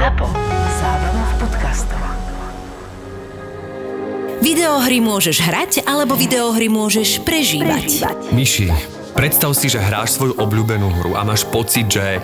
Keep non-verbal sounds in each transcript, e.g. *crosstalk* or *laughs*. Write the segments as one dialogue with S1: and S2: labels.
S1: ZAPO. Zábrná v podcastov.
S2: Videohry môžeš hrať, alebo videohry môžeš prežívať.
S3: Myši, predstav si, že hráš svoju obľúbenú hru a máš pocit, že,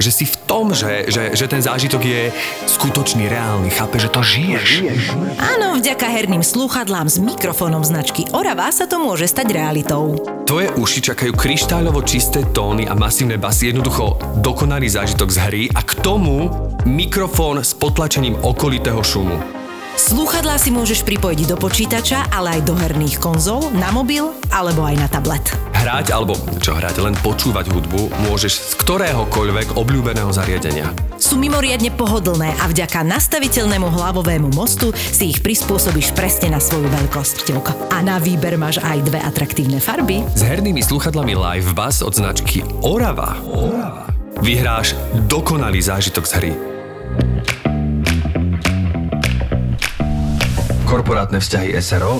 S3: že si v tom, že, že, že ten zážitok je skutočný, reálny. Chápe, že to žiješ.
S2: Áno, vďaka herným slúchadlám s mikrofónom značky Orava sa to môže stať realitou.
S3: Tvoje uši čakajú kryštáľovo čisté tóny a masívne basy, jednoducho dokonalý zážitok z hry a k tomu mikrofón s potlačením okolitého šumu.
S2: Slúchadlá si môžeš pripojiť do počítača, ale aj do herných konzol, na mobil alebo aj na tablet.
S3: Hrať alebo čo hrať, len počúvať hudbu môžeš z ktoréhokoľvek obľúbeného zariadenia.
S2: Sú mimoriadne pohodlné a vďaka nastaviteľnému hlavovému mostu si ich prispôsobíš presne na svoju veľkosť. A na výber máš aj dve atraktívne farby.
S3: S hernými sluchadlami Live Bass od značky Orava, Orava. vyhráš dokonalý zážitok z hry. Korporátne vzťahy SRO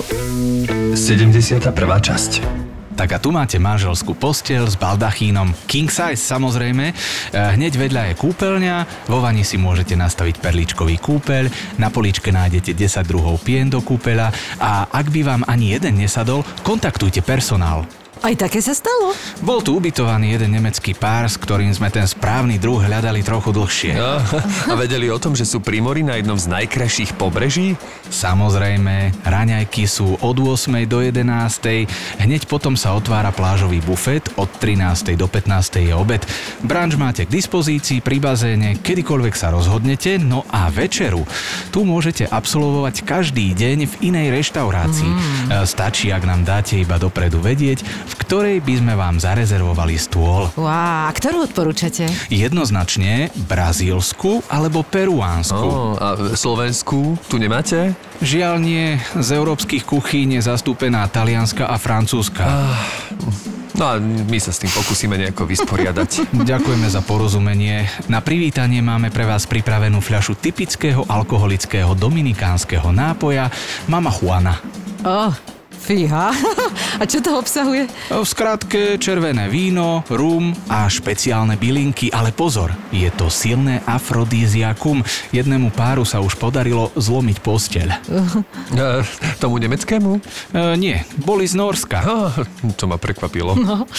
S3: 71. časť
S4: Tak a tu máte manželskú posteľ s baldachínom king size samozrejme. E, Hneď vedľa je kúpeľňa, vo vani si môžete nastaviť perličkový kúpeľ, na políčke nájdete 10 druhov pien do kúpeľa a ak by vám ani jeden nesadol, kontaktujte personál.
S2: Aj také sa stalo?
S4: Bol tu ubytovaný jeden nemecký pár, s ktorým sme ten správny druh hľadali trochu dlhšie.
S3: a, a vedeli o tom, že sú primory na jednom z najkrajších pobreží?
S4: Samozrejme, raňajky sú od 8. do 11. Hneď potom sa otvára plážový bufet, od 13. do 15. je obed. Branč máte k dispozícii pri bazéne, kedykoľvek sa rozhodnete, no a večeru. Tu môžete absolvovať každý deň v inej reštaurácii. Mm. Stačí, ak nám dáte iba dopredu vedieť, v ktorej by sme vám zarezervovali stôl.
S2: Wow, a ktorú odporúčate?
S4: Jednoznačne brazílsku alebo peruánsku.
S3: Oh, a Slovensku tu nemáte?
S4: Žiaľ nie, z európskych kuchýň je zastúpená talianska a francúzska.
S3: No a my sa s tým pokúsime nejako vysporiadať. *laughs*
S4: Ďakujeme za porozumenie. Na privítanie máme pre vás pripravenú fľašu typického alkoholického dominikánskeho nápoja Mama Juana.
S2: Oh, fíha. a čo to obsahuje?
S4: V skratke červené víno, rum a špeciálne bylinky, ale pozor, je to silné afrodíziakum. Jednému páru sa už podarilo zlomiť posteľ.
S3: E, tomu nemeckému?
S4: E, nie, boli z Norska.
S3: To ma prekvapilo.
S2: No.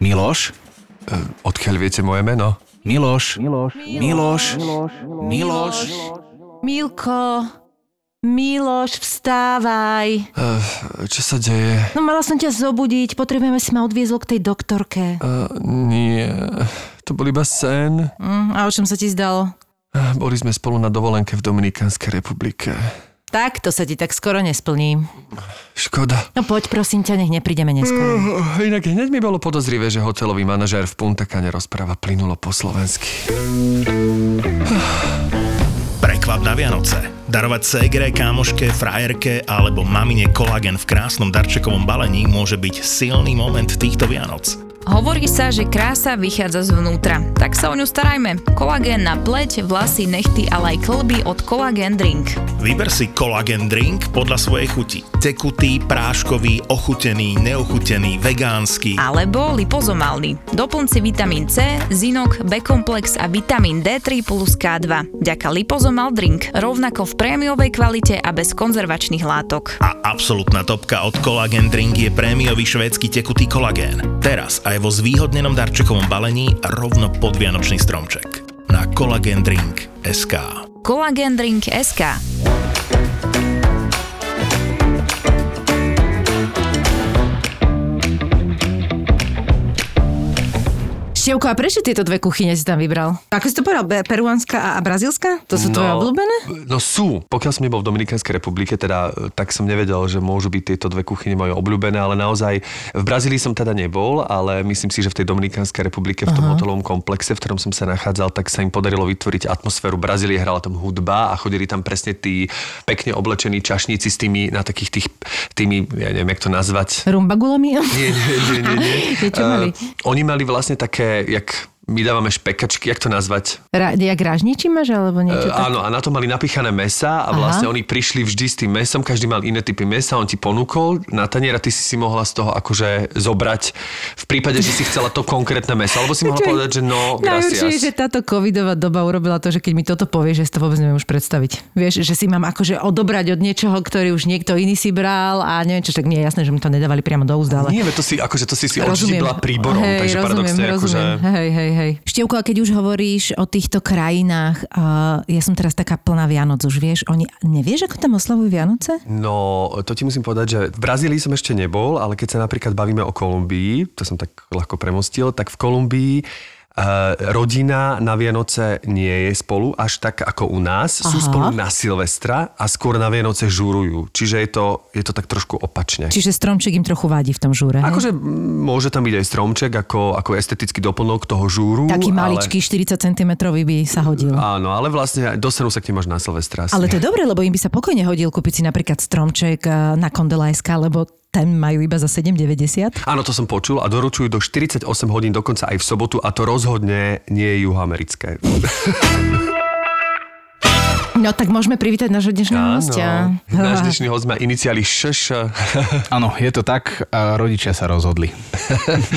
S4: Miloš?
S3: E, odkiaľ viete moje meno?
S4: Miloš? Miloš? Miloš? Miloš?
S2: Milko, Miloš, vstávaj.
S3: E, čo sa deje?
S2: No mala som ťa zobudiť, potrebujeme si ma odviezlo k tej doktorke.
S3: E, nie, to bol iba sen.
S2: Mm, a o čom sa ti zdalo?
S3: E, Boli sme spolu na dovolenke v Dominikánskej republike.
S2: Tak, to sa ti tak skoro nesplní.
S3: Škoda.
S2: No poď, prosím ťa, nech neprídeme neskoro.
S3: Uh, inak hneď mi bolo podozrivé, že hotelový manažér v Punta Cana rozpráva plynulo po slovensky.
S5: Prekvap na Vianoce. Darovať ségre, kámoške, frajerke alebo mamine kolagen v krásnom darčekovom balení môže byť silný moment týchto Vianoc.
S6: Hovorí sa, že krása vychádza zvnútra, tak sa o ňu starajme. Kolagén na pleť, vlasy, nechty, ale aj klby od Collagen Drink.
S5: Vyber si kolagen drink podľa svojej chuti. Tekutý, práškový, ochutený, neochutený, vegánsky.
S6: Alebo lipozomálny. Doplň si vitamín C, zinok, B-komplex a vitamín D3 plus K2. Ďaka lipozomal drink, rovnako v prémiovej kvalite a bez konzervačných látok.
S5: A absolútna topka od Collagen Drink je prémiový švédsky tekutý kolagén. Teraz aj vo zvýhodnenom darčekovom balení rovno pod Vianočný stromček. Na Collagen Drink
S2: Števko, a prečo tieto dve kuchyne si tam vybral? Ako si to povedal? Peruánska a, brazílska? To sú tvoje obľúbené?
S3: No sú. Pokiaľ som nebol v Dominikánskej republike, teda e, tak som nevedel, že môžu byť tieto dve kuchyne moje obľúbené, ale naozaj v Brazílii som teda nebol, ale myslím si, že v tej Dominikánskej republike, v tom hotelovom komplexe, v ktorom som sa nachádzal, tak sa im podarilo vytvoriť atmosféru Brazílie, hrala tam hudba a chodili tam presne tí pekne oblečení čašníci s tými na takých tých, tými, ja neviem, jak to nazvať,
S2: Rumbagulami?
S3: nie, nie, nie, nie. nie. *laughs* Uh, oni mali vlastne také, jak my dávame špekačky, jak to nazvať?
S2: Ra- jak rážničí máš, alebo niečo
S3: E,
S2: tak?
S3: áno, a na to mali napichané mesa a vlastne
S2: Aha.
S3: oni prišli vždy s tým mesom, každý mal iné typy mesa, on ti ponúkol na tanier a ty si si mohla z toho akože zobrať v prípade, že si chcela to konkrétne meso, alebo si mohla povedať, že no,
S2: Najhoršie je, že
S3: gracias.
S2: táto covidová doba urobila to, že keď mi toto povieš, že si to vôbec neviem už predstaviť. Vieš, že si mám akože odobrať od niečoho, ktorý už niekto iný si bral a neviem čo, tak nie je jasné, že mi to nedávali priamo do úzda, ale...
S3: Nie, to si, akože to si si odštipla príborom,
S2: hej,
S3: takže
S2: rozumiem,
S3: paradoxne, akože...
S2: rozumiem. Hej, hej, hej. Števko, a keď už hovoríš o týchto krajinách, uh, ja som teraz taká plná Vianoc, už vieš, oni, nevieš, ako tam oslavujú Vianoce?
S3: No, to ti musím povedať, že v Brazílii som ešte nebol, ale keď sa napríklad bavíme o Kolumbii, to som tak ľahko premostil, tak v Kolumbii rodina na Vianoce nie je spolu až tak ako u nás. Sú
S2: Aha.
S3: spolu na Silvestra a skôr na Vianoce žúrujú. Čiže je to, je to tak trošku opačne.
S2: Čiže stromček im trochu vadí v tom žúre.
S3: Akože mm, môže tam byť aj stromček ako, ako estetický doplnok toho žúru.
S2: Taký
S3: ale...
S2: maličký, 40 cm by sa hodil.
S3: Áno, ale vlastne dostanú sa k tým až na Silvestra. asi.
S2: Ale to je dobre, lebo im by sa pokojne hodil kúpiť si napríklad stromček eh, na Kondelajska, lebo ten majú iba za 7,90.
S3: Áno, to som počul a doručujú do 48 hodín, dokonca aj v sobotu a to rozhodne nie je juhoamerické. *laughs*
S2: No tak môžeme privítať nášho dnešného hostia.
S3: Náš dnešný host má iniciály ŠŠ. *laughs*
S4: Áno, je to tak a rodičia sa rozhodli.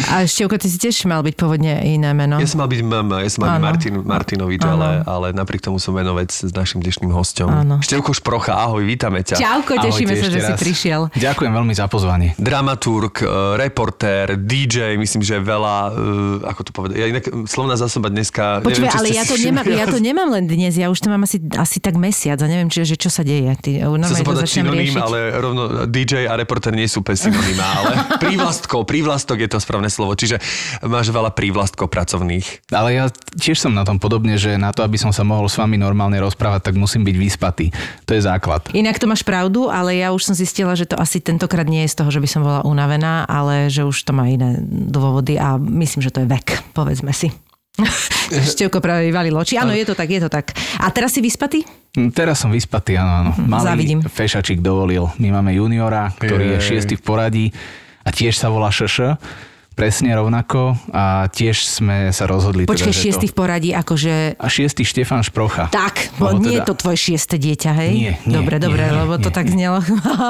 S2: A Števko, ty si tiež mal byť pôvodne iné meno.
S3: Ja som mal byť MM, ja som mal byť. Martin, Martinovič, ale, ale napriek tomu som menovec s našim dnešným hostom.
S2: Áno.
S3: Števko Šprocha, ahoj, vítame ťa.
S2: Čauko, tešíme sa, že
S4: ešte
S2: si
S4: raz.
S2: prišiel.
S4: Ďakujem veľmi za pozvanie.
S3: Dramaturg, e, reportér, DJ, myslím, že veľa, e, ako to povedať, ja inak slovná zásoba dneska... Či
S2: ale ja to, nemám, ja to nemám len dnes, ja už to mám asi, asi tak mesiac a neviem, či, že čo sa deje. Ty,
S3: Chcel
S2: normálne to začnem
S3: synonym,
S2: riešiť.
S3: ale rovno DJ a reporter nie sú synonymá, ale *laughs* prívlastkov, prívlastok je to správne slovo, čiže máš veľa prívlastkov pracovných.
S4: Ale ja tiež som na tom podobne, že na to, aby som sa mohol s vami normálne rozprávať, tak musím byť vyspatý. To je základ.
S2: Inak to máš pravdu, ale ja už som zistila, že to asi tentokrát nie je z toho, že by som bola unavená, ale že už to má iné dôvody a myslím, že to je vek, povedzme si. *laughs* Števko práve vyvalil oči. Áno, je to tak, je to tak. A teraz si vyspatý?
S4: Hm, Teraz som vyspatý, áno, áno. Malý
S2: závidím.
S4: fešačik dovolil. My máme juniora, ktorý je
S3: Jej.
S4: šiestý v poradí a tiež sa volá Šš. Presne rovnako a tiež sme sa rozhodli.
S2: Počkaj,
S4: teda,
S2: šiestý
S4: to...
S2: v poradí, akože...
S4: A šiestý Štefan Šprocha.
S2: Tak, bo nie je
S4: teda-
S2: to tvoje šieste dieťa, hej?
S4: Nie, nie,
S2: dobre,
S4: nie,
S2: dobre,
S4: nie,
S2: lebo to
S4: nie,
S2: tak
S4: nie.
S2: znelo.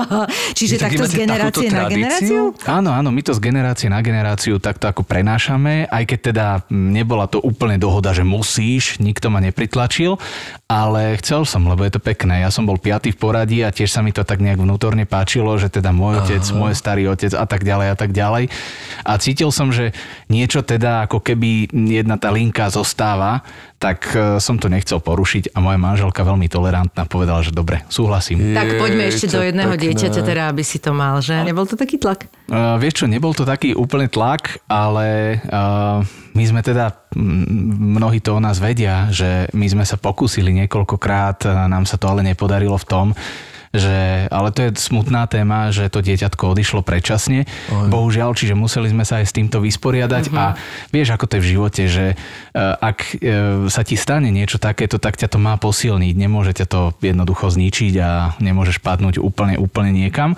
S2: *laughs* Čiže
S3: tak
S2: takto z
S3: máte
S2: generácie na generáciu?
S4: Áno, áno, my to z generácie na generáciu takto ako prenášame, aj keď teda nebola to úplne dohoda, že musíš, nikto ma nepritlačil, ale chcel som, lebo je to pekné. Ja som bol piatý v poradí a tiež sa mi to tak nejak vnútorne páčilo, že teda môj otec, môj starý otec a tak ďalej a tak ďalej. A cítil som, že niečo teda ako keby jedna tá linka zostáva, tak e, som to nechcel porušiť a moja manželka veľmi tolerantná povedala, že dobre, súhlasím.
S2: Tak poďme ešte do jedného
S3: pekné.
S2: dieťaťa, teda, aby si to mal, že? Nebol to taký tlak?
S4: Uh, vieš čo, nebol to taký úplne tlak, ale uh, my sme teda, mnohí to o nás vedia, že my sme sa pokúsili niekoľkokrát, nám sa to ale nepodarilo v tom, že, ale to je smutná téma, že to dieťatko odišlo predčasne, bohužiaľ, čiže museli sme sa aj s týmto vysporiadať. A vieš, ako to je v živote, že uh, ak uh, sa ti stane niečo takéto, tak ťa to má posilniť, nemôže ťa to jednoducho zničiť a nemôžeš padnúť úplne, úplne niekam.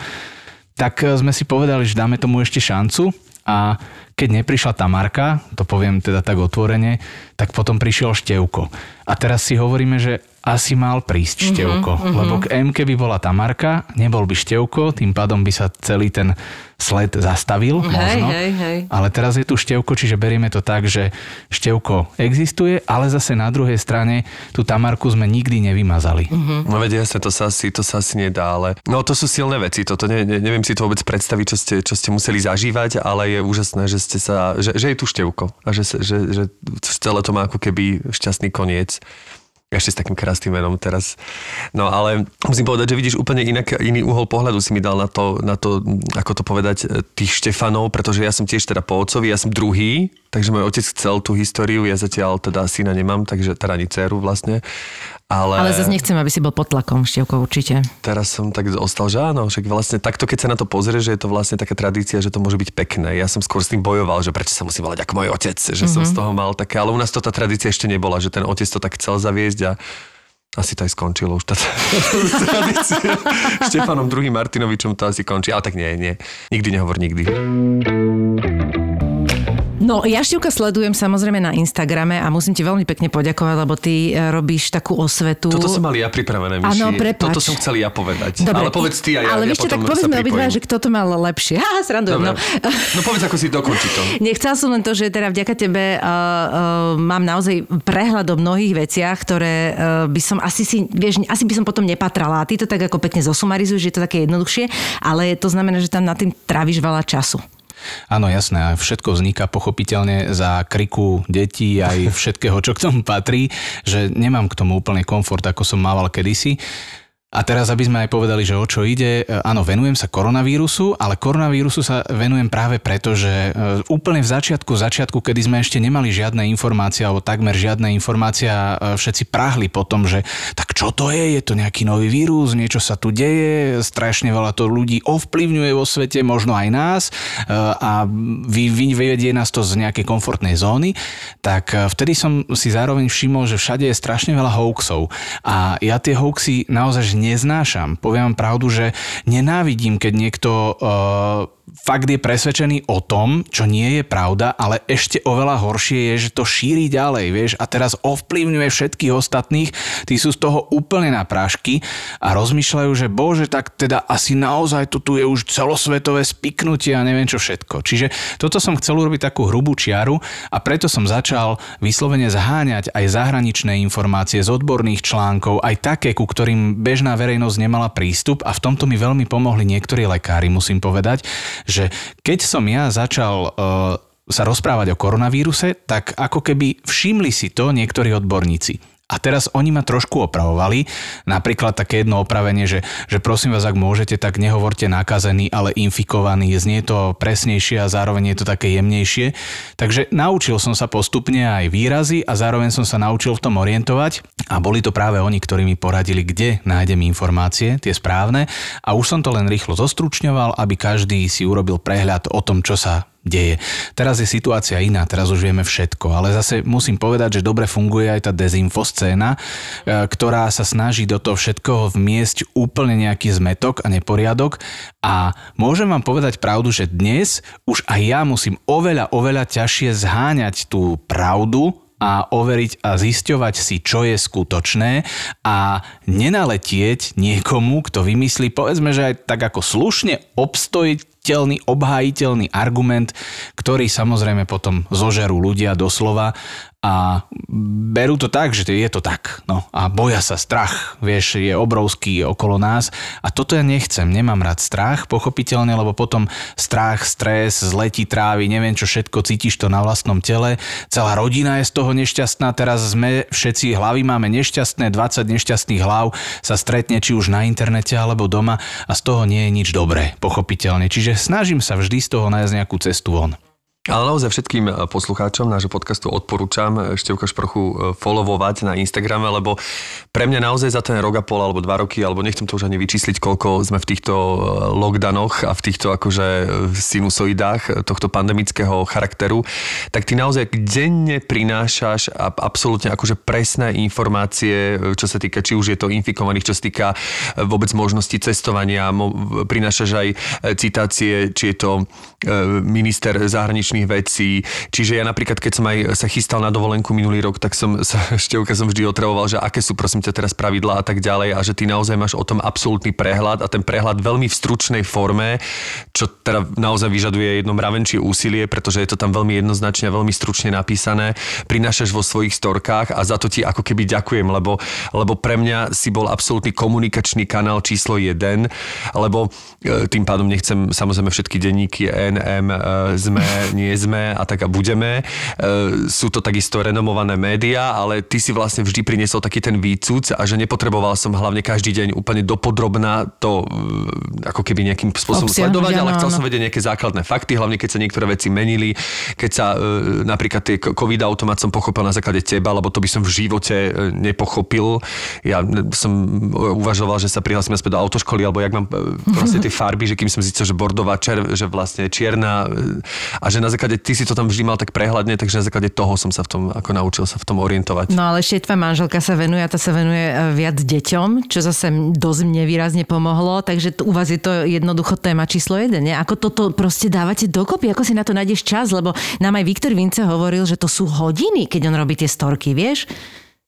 S4: Tak e, sme si povedali, že dáme tomu ešte šancu. A keď neprišla Tamarka, to poviem teda tak otvorene, tak potom prišiel Števko. A teraz si hovoríme, že asi mal prísť Števko, uh-huh, lebo k M by bola Tamarka, nebol by Števko, tým pádom by sa celý ten sled zastavil
S2: Hej,
S4: možno.
S2: hej, hej.
S4: Ale teraz je tu Števko, čiže berieme to tak, že Števko existuje, ale zase na druhej strane tú Tamarku sme nikdy nevymazali.
S2: Mhm.
S3: No veď jasne, to sa asi, to sa asi nedá, ale... No to sú silné veci, toto ne, ne, neviem si to vôbec predstaviť, čo ste, čo ste museli zažívať, ale je úžasné, že ste sa, že, že je tu števko a že, sa- že, že celé to má ako keby šťastný koniec. Ešte s takým krásnym menom teraz. No ale musím povedať, že vidíš úplne inak, iný uhol pohľadu si mi dal na to, na to, ako to povedať, tých Štefanov, pretože ja som tiež teda po otcovi, ja som druhý, takže môj otec chcel tú históriu, ja zatiaľ teda syna nemám, takže teda ani dceru vlastne. Ale,
S2: Ale zase nechcem, aby si bol pod tlakom, Števko, určite.
S3: teraz som tak ostal, že áno, však vlastne takto, keď sa na to pozrie, že je to vlastne taká tradícia, že to môže byť pekné. Ja som skôr s tým bojoval, že prečo sa musím volať ako môj otec, že mm-hmm. som z toho mal také, ale u nás to tá tradícia ešte nebola, že ten otec to tak chcel zaviesť a asi to aj skončilo už tá *laughs* tradícia. Štefanom druhým Martinovičom to asi končí, ale tak nie, nie. Nikdy nehovor nikdy.
S2: No, ja Števka sledujem samozrejme na Instagrame a musím ti veľmi pekne poďakovať, lebo ty e, robíš takú osvetu.
S3: Toto som mal ja pripravené, Myši.
S2: Áno, prepáč.
S3: Toto som chcel ja povedať.
S2: Dobre,
S3: ale povedz ty a ja,
S2: Ale
S3: ja
S2: čo, tak povedzme obidva, že kto to mal lepšie. *laughs* Ha, srandujem, no.
S3: no povedz, ako si dokončí to. *laughs*
S2: Nechcela som len to, že teda vďaka tebe uh, uh, mám naozaj prehľad o mnohých veciach, ktoré uh, by som asi si, vieš, asi by som potom nepatrala. A ty to tak ako pekne zosumarizuješ, že je to také jednoduchšie, ale to znamená, že tam nad tým tráviš veľa času.
S4: Áno, jasné. A všetko vzniká pochopiteľne za kriku detí aj *laughs* všetkého, čo k tomu patrí, že nemám k tomu úplne komfort, ako som mával kedysi. A teraz, aby sme aj povedali, že o čo ide, e, áno, venujem sa koronavírusu, ale koronavírusu sa venujem práve preto, že e, úplne v začiatku, začiatku, kedy sme ešte nemali žiadne informácie, alebo takmer žiadne informácie a e, všetci práhli po tom, že tak čo to je, je to nejaký nový vírus, niečo sa tu deje, strašne veľa to ľudí ovplyvňuje vo svete, možno aj nás a vy, vy, vyvedie nás to z nejakej komfortnej zóny, tak vtedy som si zároveň všimol, že všade je strašne veľa hoaxov. A ja tie hoaxy naozaj neznášam. Poviem vám pravdu, že nenávidím, keď niekto uh, fakt je presvedčený o tom, čo nie je pravda, ale ešte oveľa horšie je, že to šíri ďalej, vieš, a teraz ovplyvňuje všetkých ostatných, tí sú z toho úplne na prášky a rozmýšľajú, že bože, tak teda asi naozaj to tu je už celosvetové spiknutie a neviem čo všetko. Čiže toto som chcel urobiť takú hrubú čiaru a preto som začal vyslovene zháňať aj zahraničné informácie z odborných článkov, aj také, ku ktorým bežná verejnosť nemala prístup a v tomto mi veľmi pomohli niektorí lekári, musím povedať, že keď som ja začal uh, sa rozprávať o koronavíruse, tak ako keby všimli si to niektorí odborníci. A teraz oni ma trošku opravovali. Napríklad také jedno opravenie, že, že prosím vás, ak môžete, tak nehovorte nakazený, ale infikovaný. Znie to presnejšie a zároveň je to také jemnejšie. Takže naučil som sa postupne aj výrazy a zároveň som sa naučil v tom orientovať. A boli to práve oni, ktorí mi poradili, kde nájdem informácie, tie správne. A už som to len rýchlo zostručňoval, aby každý si urobil prehľad o tom, čo sa deje. Teraz je situácia iná, teraz už vieme všetko, ale zase musím povedať, že dobre funguje aj tá dezinfoscéna, e, ktorá sa snaží do toho všetkoho vmiesť úplne nejaký zmetok a neporiadok a môžem vám povedať pravdu, že dnes už aj ja musím oveľa, oveľa ťažšie zháňať tú pravdu a overiť a zisťovať si, čo je skutočné a nenaletieť niekomu, kto vymyslí, povedzme, že aj tak ako slušne obstojiteľný, obhájiteľný argument, ktorý samozrejme potom zožerú ľudia doslova a berú to tak, že je to tak. No a boja sa, strach, vieš, je obrovský okolo nás a toto ja nechcem, nemám rád strach, pochopiteľne, lebo potom strach, stres, zletí trávy, neviem čo všetko, cítiš to na vlastnom tele, celá rodina je z toho nešťastná, teraz sme všetci, hlavy máme nešťastné, 20 nešťastných hlav sa stretne či už na internete alebo doma a z toho nie je nič dobré, pochopiteľne. Čiže snažím sa vždy z toho nájsť nejakú cestu von.
S3: Ale naozaj všetkým e, poslucháčom nášho podcastu odporúčam Števka Šprochu e, followovať na Instagrame, lebo pre mňa naozaj za ten rok a pol alebo dva roky, alebo nechcem to už ani vyčísliť, koľko sme v týchto lockdownoch a v týchto akože sinusoidách tohto pandemického charakteru, tak ty naozaj denne prinášaš absolútne akože presné informácie, čo sa týka, či už je to infikovaných, čo sa týka vôbec možnosti cestovania, prinášaš aj citácie, či je to minister zahraničných vecí. Čiže ja napríklad, keď som aj sa chystal na dovolenku minulý rok, tak som sa *laughs* števka som vždy otravoval, že aké sú prosím ťa teraz pravidlá a tak ďalej a že ty naozaj máš o tom absolútny prehľad a ten prehľad veľmi v stručnej forme, čo teda naozaj vyžaduje jedno mravenčie úsilie, pretože je to tam veľmi jednoznačne a veľmi stručne napísané. Prinášaš vo svojich storkách a za to ti ako keby ďakujem, lebo, lebo pre mňa si bol absolútny komunikačný kanál číslo 1, lebo e, tým pádom nechcem samozrejme všetky denníky NM, sme, nie sme a tak a budeme. E, sú to takisto renomované médiá, ale ty si vlastne vždy priniesol taký ten výcuc a že nepotreboval som hlavne každý deň úplne dopodrobná to e, ako keby nejakým spôsobom
S2: Obsiahnuť,
S3: sledovať, ale chcel som vedieť nejaké základné fakty, hlavne keď sa niektoré veci menili, keď sa e, napríklad tie covid automat som pochopil na základe teba, lebo to by som v živote nepochopil. Ja som uvažoval, že sa prihlasím späť do autoškoly, alebo jak mám proste *laughs* tie farby, že kým som zistil, že bordová čer, že vlastne čierna a že na základe, ty si to tam vždy mal tak prehľadne, takže na základe toho som sa v tom, ako naučil sa v tom orientovať.
S2: No ale ešte tvoja manželka sa venuje a tá sa venuje e, viac deťom, čo zase dosť mne výrazne pomohlo, takže t- u vás je to jednoducho téma číslo jeden. Nie? Ako toto proste dávate dokopy, ako si na to nájdeš čas, lebo nám aj Viktor Vince hovoril, že to sú hodiny, keď on robí tie storky, vieš?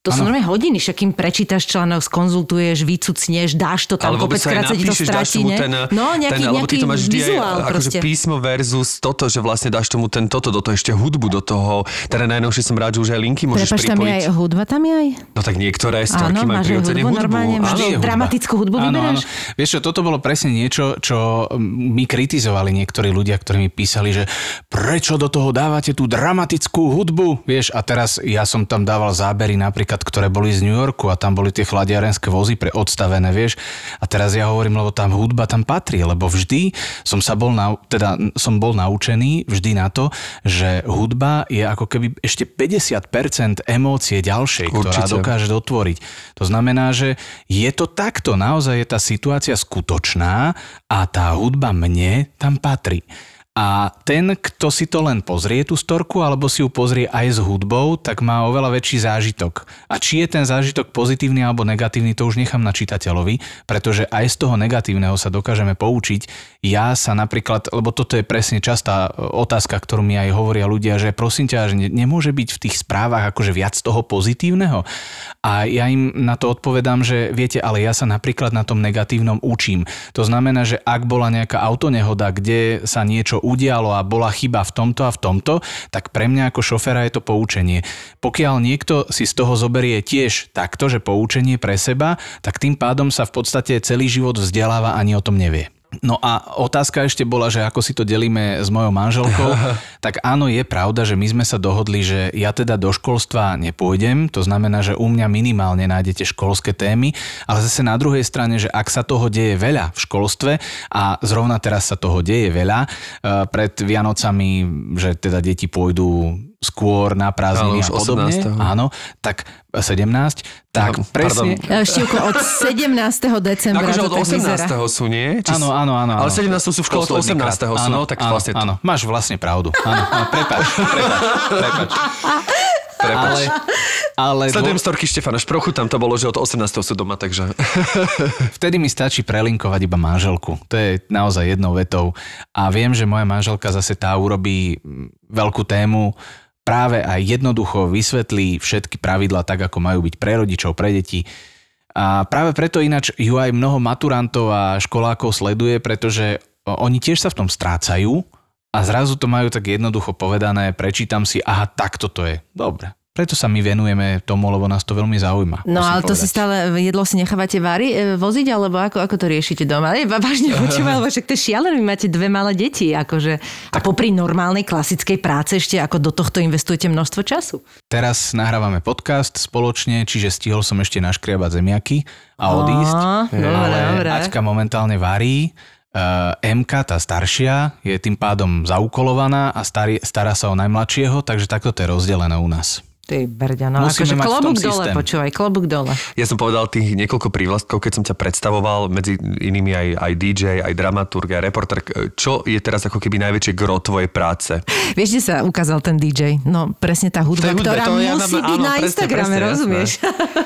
S2: To sú normálne hodiny, však kým prečítaš článok, skonzultuješ, vycucneš, dáš to tam,
S3: Ale vôbec
S2: kopec
S3: sa
S2: ti to stratí,
S3: tomu
S2: ne?
S3: ten,
S2: No, nejaký,
S3: ten, ty
S2: nejaký
S3: to máš vždy aj,
S2: vizuál
S3: akože písmo versus toto, že vlastne dáš tomu ten toto, do toho ešte hudbu do toho. Teda najnovšie som rád, že už aj linky môžeš
S2: Prepač, tam je
S3: pripojiť.
S2: aj hudba, tam je aj?
S3: No tak niektoré
S2: Áno,
S3: storky majú prirodzene
S2: hudbu,
S3: hudbu.
S2: normálne
S3: Áno.
S4: hudba.
S2: dramatickú hudbu
S4: Áno,
S2: vyberáš?
S4: áno. Vieš čo, toto bolo presne niečo, čo mi kritizovali niektorí ľudia, ktorí mi písali, že prečo do toho dávate tú dramatickú hudbu, vieš, a teraz ja som tam dával zábery napríklad, ktoré boli z New Yorku a tam boli tie chladiarenské vozy pre odstavené, vieš, a teraz ja hovorím, lebo tam hudba tam patrí, lebo vždy som sa bol, nau, teda som bol naučený vždy na to, že hudba je ako keby ešte 50% emócie ďalšej, ktorá
S3: Určite.
S4: dokáže dokáže otvoriť. To znamená, že je to takto, naozaj je tá situácia skutočná a tá hudba mne tam patrí. A ten, kto si to len pozrie, tú storku, alebo si ju pozrie aj s hudbou, tak má oveľa väčší zážitok. A či je ten zážitok pozitívny alebo negatívny, to už nechám na čitateľovi, pretože aj z toho negatívneho sa dokážeme poučiť. Ja sa napríklad, lebo toto je presne častá otázka, ktorú mi aj hovoria ľudia, že prosím ťa, že ne- nemôže byť v tých správach akože viac toho pozitívneho. A ja im na to odpovedám, že viete, ale ja sa napríklad na tom negatívnom učím. To znamená, že ak bola nejaká autonehoda, kde sa niečo udialo a bola chyba v tomto a v tomto, tak pre mňa ako šoféra je to poučenie. Pokiaľ niekto si z toho zoberie tiež takto, že poučenie pre seba, tak tým pádom sa v podstate celý život vzdeláva ani o tom nevie. No a otázka ešte bola, že ako si to delíme s mojou manželkou. *laughs* tak áno, je pravda, že my sme sa dohodli, že ja teda do školstva nepôjdem, to znamená, že u mňa minimálne nájdete školské témy, ale zase na druhej strane, že ak sa toho deje veľa v školstve a zrovna teraz sa toho deje veľa, eh, pred Vianocami, že teda deti pôjdu skôr na prázdniny a podobne,
S3: 18..
S4: áno, tak 17, tak
S3: Áno,
S4: presne...
S2: Števko, od 17. decembra
S3: Akože od
S2: tak vyzerá.
S3: 18. sú, nie? Či
S4: Áno, áno, áno.
S3: Ale
S4: áno.
S3: 17. sú v škole, od
S4: Posledný
S3: 18.
S4: krát.
S3: sú, no, tak
S4: áno,
S3: vlastne...
S4: Áno, máš vlastne pravdu. Áno, áno, prepač, *laughs* prepač, prepač.
S3: Prepač.
S4: Ale, ale
S3: Sledujem
S4: dô,
S3: storky Štefana Šprochu, tam to bolo, že od 18. sú doma, takže... *laughs*
S4: vtedy mi stačí prelinkovať iba manželku. To je naozaj jednou vetou. A viem, že moja manželka zase tá urobí mm, veľkú tému, práve aj jednoducho vysvetlí všetky pravidlá tak, ako majú byť pre rodičov, pre deti. A práve preto ináč ju aj mnoho maturantov a školákov sleduje, pretože oni tiež sa v tom strácajú a zrazu to majú tak jednoducho povedané, prečítam si, aha, takto to je. Dobre. Preto sa my venujeme tomu, lebo nás to veľmi zaujíma.
S2: No ale to si stále, jedlo si nechávate vari, e, voziť, alebo ako, ako to riešite doma? Nie, vážne *laughs* počúvaj, lebo však to je šialené, vy máte dve malé deti, akože. A popri normálnej klasickej práce ešte ako do tohto investujete množstvo času.
S4: Teraz nahrávame podcast spoločne, čiže stihol som ešte naškriabať zemiaky a odísť.
S2: Dobre,
S4: ale
S2: dobre.
S4: Aťka momentálne varí. Uh, MK, tá staršia, je tým pádom zaukolovaná a starý, stará sa o najmladšieho, takže takto to je rozdelené u nás.
S2: Ty brďa, no
S4: Musíme
S2: akože klobúk dole,
S4: systém.
S2: počúvaj, klobúk dole.
S3: Ja som povedal tých niekoľko prívlastkov, keď som ťa predstavoval, medzi inými aj, aj DJ, aj dramaturg, aj reporter. Čo je teraz ako keby najväčšie gro tvojej práce?
S2: Vieš, kde sa ukázal ten DJ? No presne tá hudba,
S3: hudbe,
S2: ktorá
S3: to ja
S2: musí
S3: mám-
S2: byť
S3: áno,
S2: na
S3: presne,
S2: Instagrame,
S3: presne, jasné.
S2: rozumieš?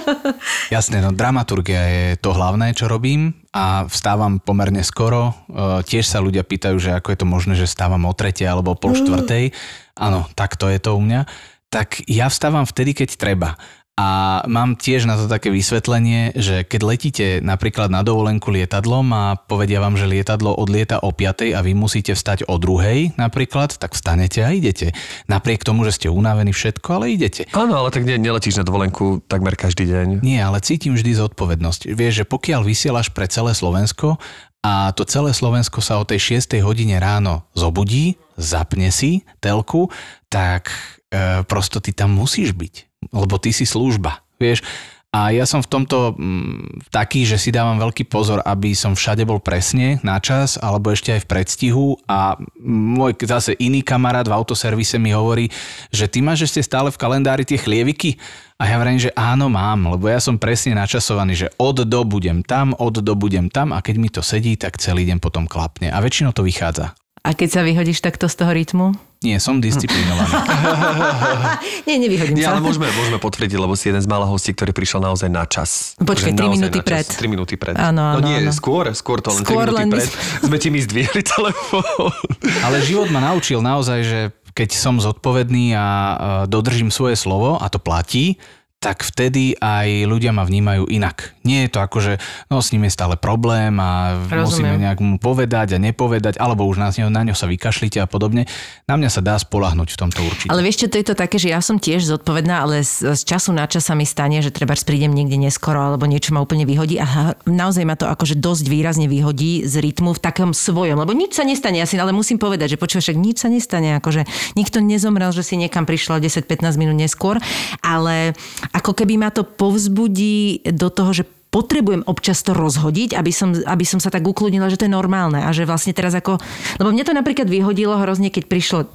S2: *laughs*
S4: Jasné, no dramaturgia je to hlavné, čo robím a vstávam pomerne skoro. E, Tiež sa ľudia pýtajú, že ako je to možné, že vstávam o tretej alebo pol štvrtej. Áno, tak to je to u mňa. Tak ja vstávam vtedy, keď treba. A mám tiež na to také vysvetlenie, že keď letíte napríklad na dovolenku lietadlom a povedia vám, že lietadlo odlieta o 5 a vy musíte vstať o druhej napríklad, tak vstanete a idete. Napriek tomu, že ste unavení všetko, ale idete.
S3: Áno, ale tak nie, neletíš na dovolenku takmer každý deň.
S4: Nie, ale cítim vždy zodpovednosť. Vieš, že pokiaľ vysielaš pre celé Slovensko a to celé Slovensko sa o tej 6. hodine ráno zobudí, zapne si telku, tak e, prosto ty tam musíš byť, lebo ty si služba. Vieš, a ja som v tomto mm, taký, že si dávam veľký pozor, aby som všade bol presne na čas, alebo ešte aj v predstihu a môj zase iný kamarát v autoservise mi hovorí, že ty máš ešte stále v kalendári tie chlieviky a ja vrajím, že áno mám, lebo ja som presne načasovaný, že od do budem tam, od do budem tam a keď mi to sedí, tak celý deň potom klapne a väčšinou to vychádza.
S2: A keď sa vyhodíš takto z toho rytmu?
S4: Nie, som disciplinovaný. *laughs*
S2: Nie, nevyhodím
S3: Nie,
S2: sa.
S3: ale môžeme, môžeme potvrdiť, lebo si jeden z mála hostí, ktorý prišiel naozaj na čas.
S2: Počkaj,
S3: Že
S2: tri
S3: naozaj
S2: minúty
S3: na čas.
S2: pred.
S3: Tri minúty pred.
S2: Áno,
S3: No
S2: áno,
S3: nie,
S2: áno.
S3: skôr, skôr to len
S2: Skôr
S3: 3 minúty
S2: len my
S3: pred. *laughs* Sme ti mi zdvihli telefón.
S4: Ale život ma naučil naozaj, že keď som zodpovedný a e, dodržím svoje slovo, a to platí, tak vtedy aj ľudia ma vnímajú inak. Nie je to ako, že no, s ním je stále problém a
S2: Rozumiem.
S4: musíme nejak mu povedať a nepovedať, alebo už na, ňo- na ňo sa vykašlite a podobne. Na mňa sa dá spolahnuť v tomto určite.
S2: Ale vieš čo, to je to také, že ja som tiež zodpovedná, ale z, z času na čas sa mi stane, že treba prídem niekde neskoro alebo niečo ma úplne vyhodí a naozaj ma to akože dosť výrazne vyhodí z rytmu v takom svojom, lebo nič sa nestane, ja si ale musím povedať, že počúvaš, však nič sa nestane, akože nikto nezomrel, že si niekam prišla 10-15 minút neskôr, ale ako keby ma to povzbudí do toho, že potrebujem občas to rozhodiť, aby som, aby som sa tak ukludnila, že to je normálne a že vlastne teraz ako... Lebo mne to napríklad vyhodilo hrozne, keď prišlo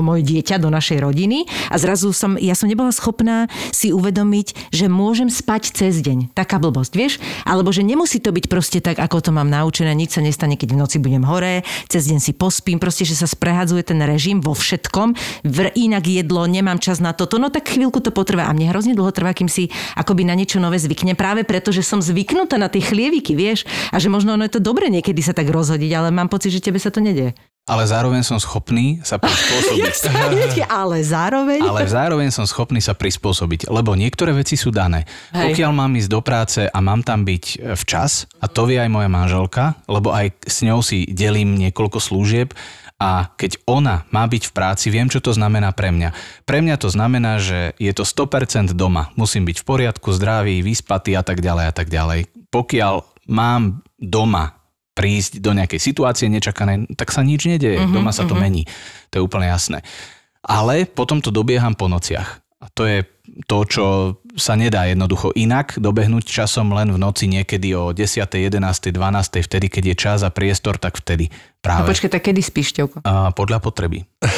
S2: moje dieťa do našej rodiny a zrazu som, ja som nebola schopná si uvedomiť, že môžem spať cez deň. Taká blbosť, vieš? Alebo že nemusí to byť proste tak, ako to mám naučené, nič sa nestane, keď v noci budem hore, cez deň si pospím, proste, že sa sprehadzuje ten režim vo všetkom, v, inak jedlo, nemám čas na toto, no tak chvíľku to potrvá a mne hrozne dlho trvá, kým si akoby na niečo nové zvykne, práve preto, že som zvyknutá na tie chlieviky, vieš, a že možno ono je to dobre niekedy sa tak rozhodiť, ale mám pocit, že tebe sa to nedie.
S4: Ale zároveň som schopný sa *laughs* prispôsobiť.
S2: ale zároveň...
S4: Ale zároveň som schopný sa prispôsobiť, lebo niektoré veci sú dané.
S2: Hej.
S4: Pokiaľ mám ísť do práce a mám tam byť e, včas, a to vie aj moja manželka, lebo aj s ňou si delím niekoľko služieb, a keď ona má byť v práci, viem, čo to znamená pre mňa. Pre mňa to znamená, že je to 100% doma. Musím byť v poriadku, zdravý, vyspatý a tak ďalej a tak ďalej. Pokiaľ mám doma prísť do nejakej situácie nečakanej, tak sa nič nedeje. Mm-hmm, Doma sa to mení. To je úplne jasné. Ale potom to dobieham po nociach. A to je to, čo sa nedá jednoducho inak dobehnúť časom len v noci niekedy o 10., 11., 12., vtedy, keď je čas a priestor, tak vtedy
S2: No
S4: práve.
S2: počkaj, tak kedy spíš, Števko?
S4: A podľa potreby. *laughs*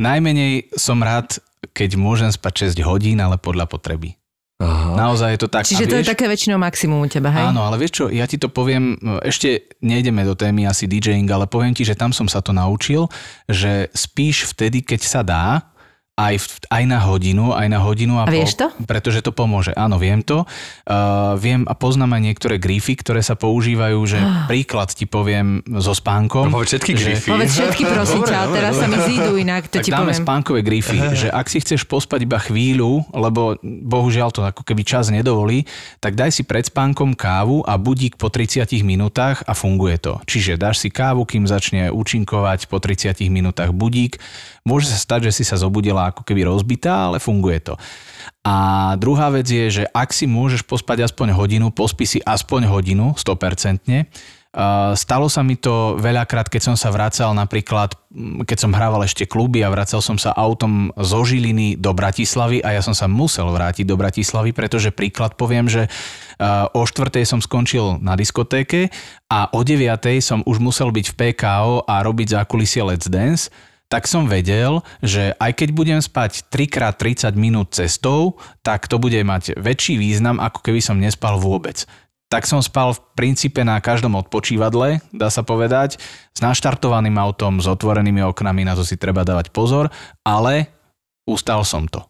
S4: Najmenej som rád, keď môžem spať 6 hodín, ale podľa potreby.
S3: Aha.
S4: Naozaj je to tak.
S2: Čiže
S4: A
S2: to je také väčšinou maximum u teba, hej?
S4: Áno, ale vieš čo, ja ti to poviem, ešte nejdeme do témy asi DJing, ale poviem ti, že tam som sa to naučil, že spíš vtedy, keď sa dá, aj, v, aj na hodinu, aj na hodinu
S2: A
S4: a,
S2: vieš to?
S4: Pretože to pomôže. Áno, viem to. Uh, viem a poznám aj niektoré grify, ktoré sa používajú, že príklad ti poviem so spánkom.
S3: No, povedz všetky
S4: že-
S3: grify.
S2: Povedz všetky, *laughs* prosím
S3: Dobre,
S2: ťa,
S3: dobre,
S2: teraz sa mi zídu inak, to
S4: tak
S2: ti
S4: dáme
S2: poviem.
S4: spánkové grify, že ak si chceš pospať iba chvíľu, lebo bohužiaľ to ako keby čas nedovolí, tak daj si pred spánkom kávu a budík po 30 minútach a funguje to. Čiže dáš si kávu, kým začne účinkovať po 30 minútach budík. Môže sa stať, že si sa zobudila ako keby rozbitá, ale funguje to. A druhá vec je, že ak si môžeš pospať aspoň hodinu, pospí si aspoň hodinu, 100%. Uh, stalo sa mi to veľakrát, keď som sa vracal napríklad, keď som hrával ešte kluby a vracal som sa autom zo Žiliny do Bratislavy a ja som sa musel vrátiť do Bratislavy, pretože príklad poviem, že o 4. som skončil na diskotéke a o 9. som už musel byť v PKO a robiť zákulisie Let's Dance tak som vedel, že aj keď budem spať 3x30 minút cestou, tak to bude mať väčší význam, ako keby som nespal vôbec. Tak som spal v princípe na každom odpočívadle, dá sa povedať, s naštartovaným autom, s otvorenými oknami, na to si treba dávať pozor, ale ustal som to.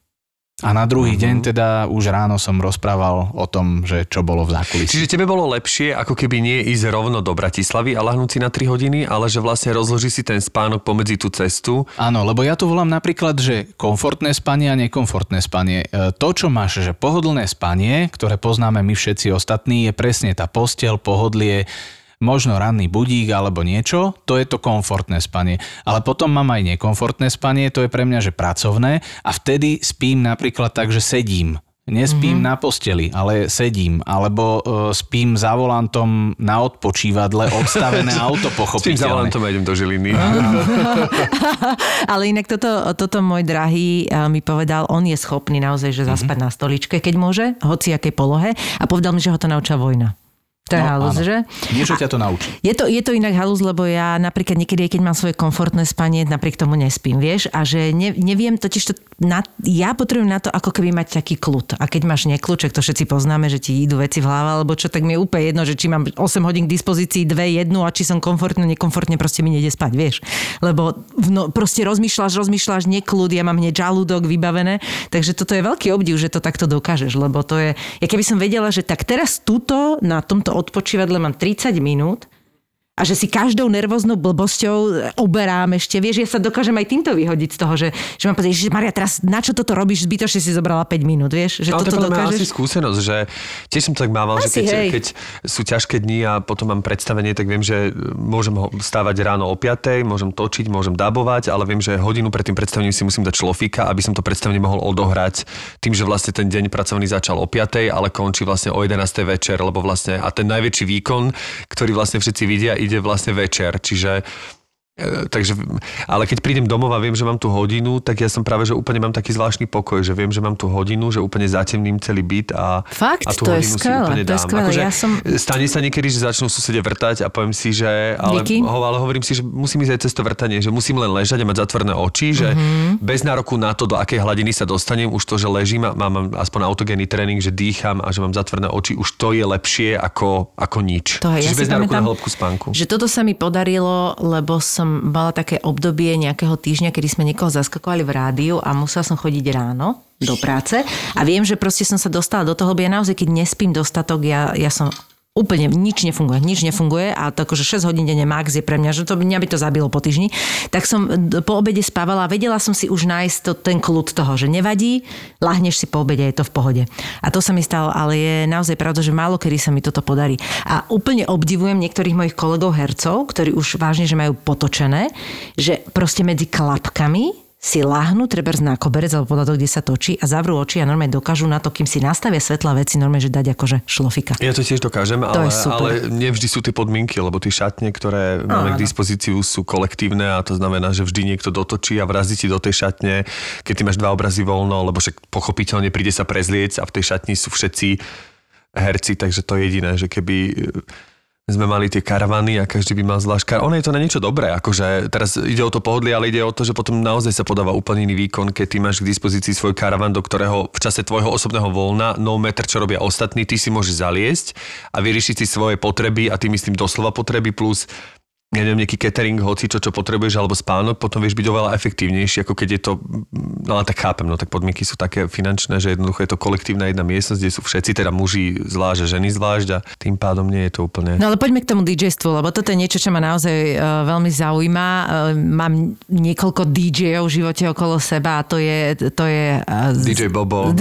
S4: A na druhý uh-huh. deň teda už ráno som rozprával o tom, že čo bolo v zákulisí.
S3: Čiže tebe bolo lepšie, ako keby nie ísť rovno do Bratislavy a lahnúť si na 3 hodiny, ale že vlastne rozloží si ten spánok pomedzi tú cestu.
S4: Áno, lebo ja to volám napríklad, že komfortné spanie a nekomfortné spanie. E, To, čo máš, že pohodlné spanie, ktoré poznáme my všetci ostatní, je presne tá postel, pohodlie, možno ranný budík alebo niečo, to je to komfortné spanie. Ale potom mám aj nekomfortné spanie, to je pre mňa, že pracovné a vtedy spím napríklad tak, že sedím. Nespím mm-hmm. na posteli, ale sedím. Alebo uh, spím za volantom na odpočívadle, odstavené auto *laughs*
S3: S tým
S4: pochopiteľné.
S3: zavolantom ja idem do Žiliny. *laughs*
S2: Ale inak toto, toto môj drahý eh, mi povedal, on je schopný naozaj, že zaspať na stoličke, keď môže, hoci akej polohe. A povedal mi, že ho to nauča vojna. To je
S4: No,
S2: halus,
S4: áno.
S2: že?
S4: Niečo ťa to naučí.
S2: Je to, je to inak halus, lebo ja napríklad niekedy, keď mám svoje komfortné spanie, napriek tomu nespím, vieš? A že ne, neviem, totiž to, na, ja potrebujem na to ako keby mať taký kľud. A keď máš nekľúček, to všetci poznáme, že ti idú veci v hlave, alebo čo, tak mi je úplne jedno, že či mám 8 hodín k dispozícii, dve, jednu a či som komfortne, nekomfortne, proste mi nejde spať, vieš? Lebo no, proste rozmýšľaš, rozmýšľaš, nekľud, ja mám hneď žalúdok vybavené, takže toto je veľký obdiv, že to takto dokážeš, lebo to je, ja keby som vedela, že tak teraz tuto na tomto odpočívadle mám 30 minút a že si každou nervóznou blbosťou oberám ešte. Vieš, ja sa dokážem aj týmto vyhodiť z toho, že, že mám pocit, že Maria, teraz na čo toto robíš? Zbytočne si zobrala 5 minút, vieš? Že
S3: to
S2: toto
S3: podľa mňa asi
S2: dokážeš.
S3: skúsenosť, že tiež som to tak mával, že
S2: Asi,
S3: keď,
S2: hej.
S3: keď sú ťažké dni a potom mám predstavenie, tak viem, že môžem ho stávať ráno o 5, môžem točiť, môžem dabovať, ale viem, že hodinu pred tým predstavením si musím dať šlofíka, aby som to predstavenie mohol odohrať tým, že vlastne ten deň pracovný začal o 5, ale končí vlastne o 11 večer, lebo vlastne a ten najväčší výkon, ktorý vlastne všetci vidia, ide vlastne večer, čiže Takže, ale keď prídem domov a viem, že mám tú hodinu, tak ja som práve, že úplne mám taký zvláštny pokoj, že viem, že mám tú hodinu, že úplne zatemním celý byt a,
S2: Fakt?
S3: a tú
S2: To je
S3: hodinu si
S2: skvelé,
S3: úplne
S2: to je
S3: dám.
S2: skvelé.
S3: Akože,
S2: Ja som-
S3: Stane sa niekedy, že začnú susede vrtať a poviem si, že ale,
S2: Díky.
S3: ho, ale hovorím si, že musím ísť aj cez to vrtanie, že musím len ležať a mať zatvorené oči, že
S2: Mhm.
S3: bez nároku na to, do akej hladiny sa dostanem, už to, že ležím a mám aspoň autogénny tréning, že dýcham a že mám zatvorené oči, už to je lepšie ako, ako nič.
S2: To je, ja
S3: Čiže
S2: si
S3: bez nároku na hĺbku spánku.
S2: Že toto sa mi podarilo, lebo som mala také obdobie nejakého týždňa, kedy sme niekoho zaskakovali v rádiu a musela som chodiť ráno do práce. A viem, že proste som sa dostala do toho, lebo ja naozaj, keď nespím dostatok, ja, ja som úplne nič nefunguje, nič nefunguje a to akože 6 hodín denne max je pre mňa, že to mňa by to zabilo po týždni. Tak som d- po obede spávala a vedela som si už nájsť to, ten kľud toho, že nevadí, lahneš si po obede, je to v pohode. A to sa mi stalo, ale je naozaj pravda, že málo kedy sa mi toto podarí. A úplne obdivujem niektorých mojich kolegov hercov, ktorí už vážne, že majú potočené, že proste medzi klapkami si láhnu, treba na koberec alebo podľa toho, kde sa točí a zavrú oči a normálne dokážu na to, kým si nastavia svetla veci, normálne, že dať akože šlofika.
S3: Ja to tiež dokážem,
S2: To
S3: ale, ale nevždy sú tie podmienky, lebo tie šatne, ktoré máme
S2: Áno.
S3: k dispozíciu, sú kolektívne a to znamená, že vždy niekto dotočí a vrazí ti do tej šatne, keď ty máš dva obrazy voľno, lebo však pochopiteľne príde sa prezliec a v tej šatni sú všetci herci, takže to je jediné, že keby sme mali tie karavany a každý by mal zvlášť kar... Ono je to na niečo dobré, akože teraz ide o to pohodlie, ale ide o to, že potom naozaj sa podáva úplne iný výkon, keď ty máš k dispozícii svoj karavan, do ktorého v čase tvojho osobného voľna, no meter, čo robia ostatní, ty si môžeš zaliesť a vyriešiť si svoje potreby a ty myslím doslova potreby plus ja neviem, nejaký catering, hoci čo, čo potrebuješ, alebo spánok, potom vieš byť oveľa efektívnejší, ako keď je to, no ale tak chápem, no tak podmienky sú také finančné, že jednoducho je to kolektívna jedna miestnosť, kde sú všetci, teda muži zvlášť a ženy zvlášť a tým pádom nie je to úplne...
S2: No ale poďme k tomu DJstvu, lebo toto je niečo, čo ma naozaj uh, veľmi zaujíma. Uh, mám niekoľko DJov v živote okolo seba a to je... To je uh,
S3: DJ Bobo. *laughs*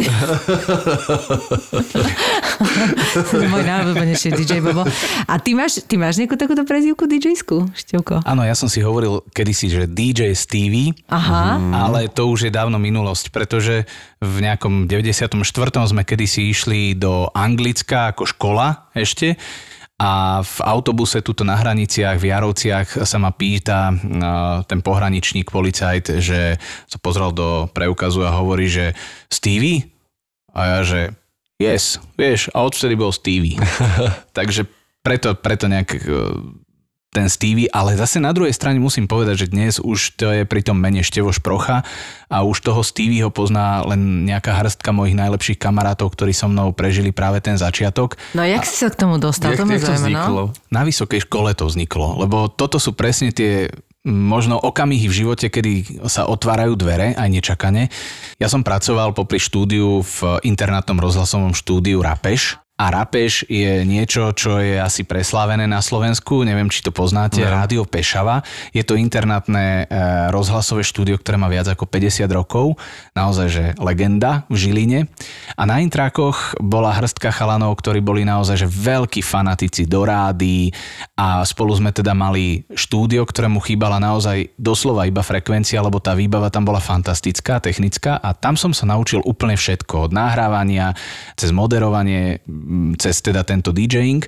S2: Môj najobľúbenejší DJ Bobo. A ty máš, ty máš nejakú takúto prezývku Števko?
S4: Áno, ja som si hovoril kedysi, že DJ Stevie,
S2: Aha.
S4: ale to už je dávno minulosť, pretože v nejakom 94. sme kedysi išli do Anglicka ako škola ešte a v autobuse tuto na hraniciach v Jarovciach sa ma pýta no, ten pohraničník, policajt, že sa pozrel do preukazu a hovorí, že Stevie? A ja, že yes, vieš, a odvtedy bol Stevie. *laughs* Takže preto, preto nejak e, ten Stevie, ale zase na druhej strane musím povedať, že dnes už to je pri tom mene Števo Šprocha a už toho Stevieho pozná len nejaká hrstka mojich najlepších kamarátov, ktorí so mnou prežili práve ten začiatok.
S2: No jak si sa k tomu dostal?
S3: Jak,
S2: to
S3: jak to
S2: zaujíma,
S3: vzniklo?
S2: no?
S4: Na vysokej škole to vzniklo, lebo toto sú presne tie možno okamihy v živote, kedy sa otvárajú dvere, aj nečakane. Ja som pracoval popri štúdiu v internátnom rozhlasovom štúdiu Rapeš, a Rapeš je niečo, čo je asi preslávené na Slovensku, neviem, či to poznáte,
S3: Ne.
S4: Rádio Pešava. Je to internátne rozhlasové štúdio, ktoré má viac ako 50 rokov, naozaj, že legenda v Žiline. A na intrákoch bola hrstka chalanov, ktorí boli naozaj, že veľkí fanatici do rády a spolu sme teda mali štúdio, ktorému chýbala naozaj doslova iba frekvencia, lebo tá výbava tam bola fantastická, technická a tam som sa naučil úplne všetko, od nahrávania, cez moderovanie, cez teda tento DJing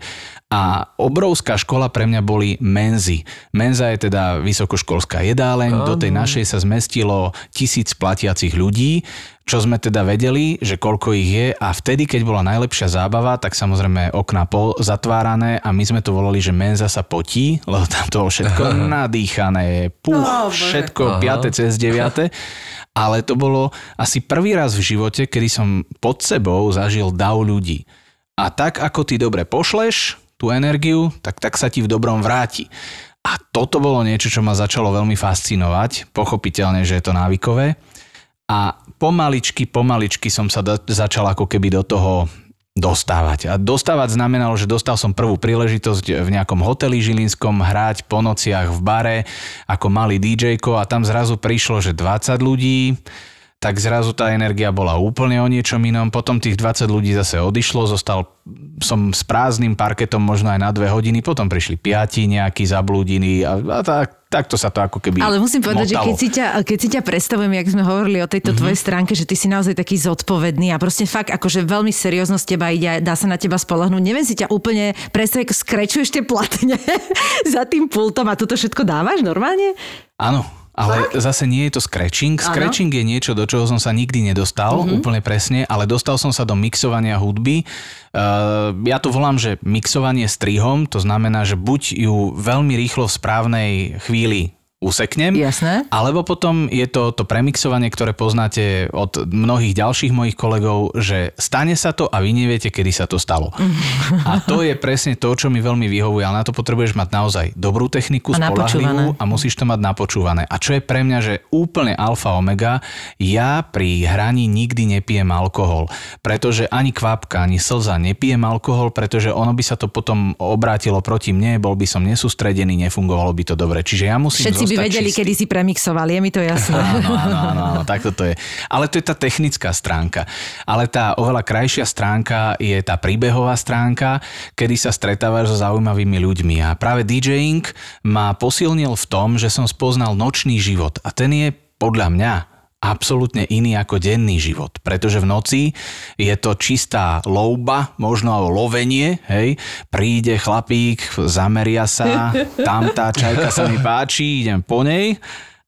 S4: a obrovská škola pre mňa boli menzy. Menza je teda vysokoškolská jedáleň, do tej našej sa zmestilo tisíc platiacich ľudí, čo sme teda vedeli, že koľko ich je a vtedy, keď bola najlepšia zábava, tak samozrejme okna po zatvárané a my sme to volali, že menza sa potí, lebo tam to bolo všetko nadýchané, puch, všetko 5. cez 9. Ale to bolo asi prvý raz v živote, kedy som pod sebou zažil dav ľudí. A tak ako ty dobre pošleš tú energiu, tak, tak sa ti v dobrom vráti. A toto bolo niečo, čo ma začalo veľmi fascinovať. Pochopiteľne, že je to návykové. A pomaličky, pomaličky som sa da- začal ako keby do toho dostávať. A dostávať znamenalo, že dostal som prvú príležitosť v nejakom hoteli žilinskom hrať po nociach v bare ako malý dj a tam zrazu prišlo, že 20 ľudí, tak zrazu tá energia bola úplne o niečom inom. Potom tých 20 ľudí zase odišlo, zostal som s prázdnym parketom možno aj na dve hodiny, potom prišli piati nejakí zablúdení a, a tak, takto sa to ako keby
S2: Ale musím povedať,
S4: motalo.
S2: že keď si, ťa, keď si ťa predstavujem, jak sme hovorili o tejto mm-hmm. tvojej stránke, že ty si naozaj taký zodpovedný a proste fakt akože veľmi seriózno z teba ide, dá sa na teba spolahnúť. Neviem si ťa úplne predstaviť, ako skrečuješ tie platne *laughs* za tým pultom a toto všetko dávaš normálne?
S4: Áno, ale Fakt? zase nie je to scratching. Scratching je niečo, do čoho som sa nikdy nedostal, mm-hmm. úplne presne, ale dostal som sa do mixovania hudby. Uh, ja to volám, že mixovanie strihom, to znamená, že buď ju veľmi rýchlo v správnej chvíli useknem.
S2: Jasné.
S4: Alebo potom je to to premixovanie, ktoré poznáte od mnohých ďalších mojich kolegov, že stane sa to a vy neviete, kedy sa to stalo. *laughs* A to je presne to, čo mi veľmi vyhovuje, ale na to potrebuješ mať naozaj dobrú techniku,
S2: A
S4: spolahlivú a musíš to mať napočúvané. A čo je pre mňa, že úplne alfa omega, ja pri hraní nikdy nepijem alkohol, pretože ani kvapka, ani slza nepijem alkohol, pretože ono by sa to potom obrátilo proti mne, bol by som nesústredený, nefungovalo by to dobre. Čiže ja musím
S2: Všetci by
S4: zostať
S2: vedeli,
S4: čistý.
S2: kedy si premixoval, je mi to jasné.
S4: Áno, áno, áno, áno, tak toto je. Ale to je tá technická stránka. Ale tá oveľa krajšia stránka je tá príbehová stránka, kedy sa stretávaš so zaujímavými ľuďmi. A práve DJing ma posilnil v tom, že som spoznal nočný život. A ten je podľa mňa absolútne iný ako denný život. Pretože v noci je to čistá louba, možno lovenie, hej. Príde chlapík, zameria sa, tam tá čajka sa mi páči, idem po nej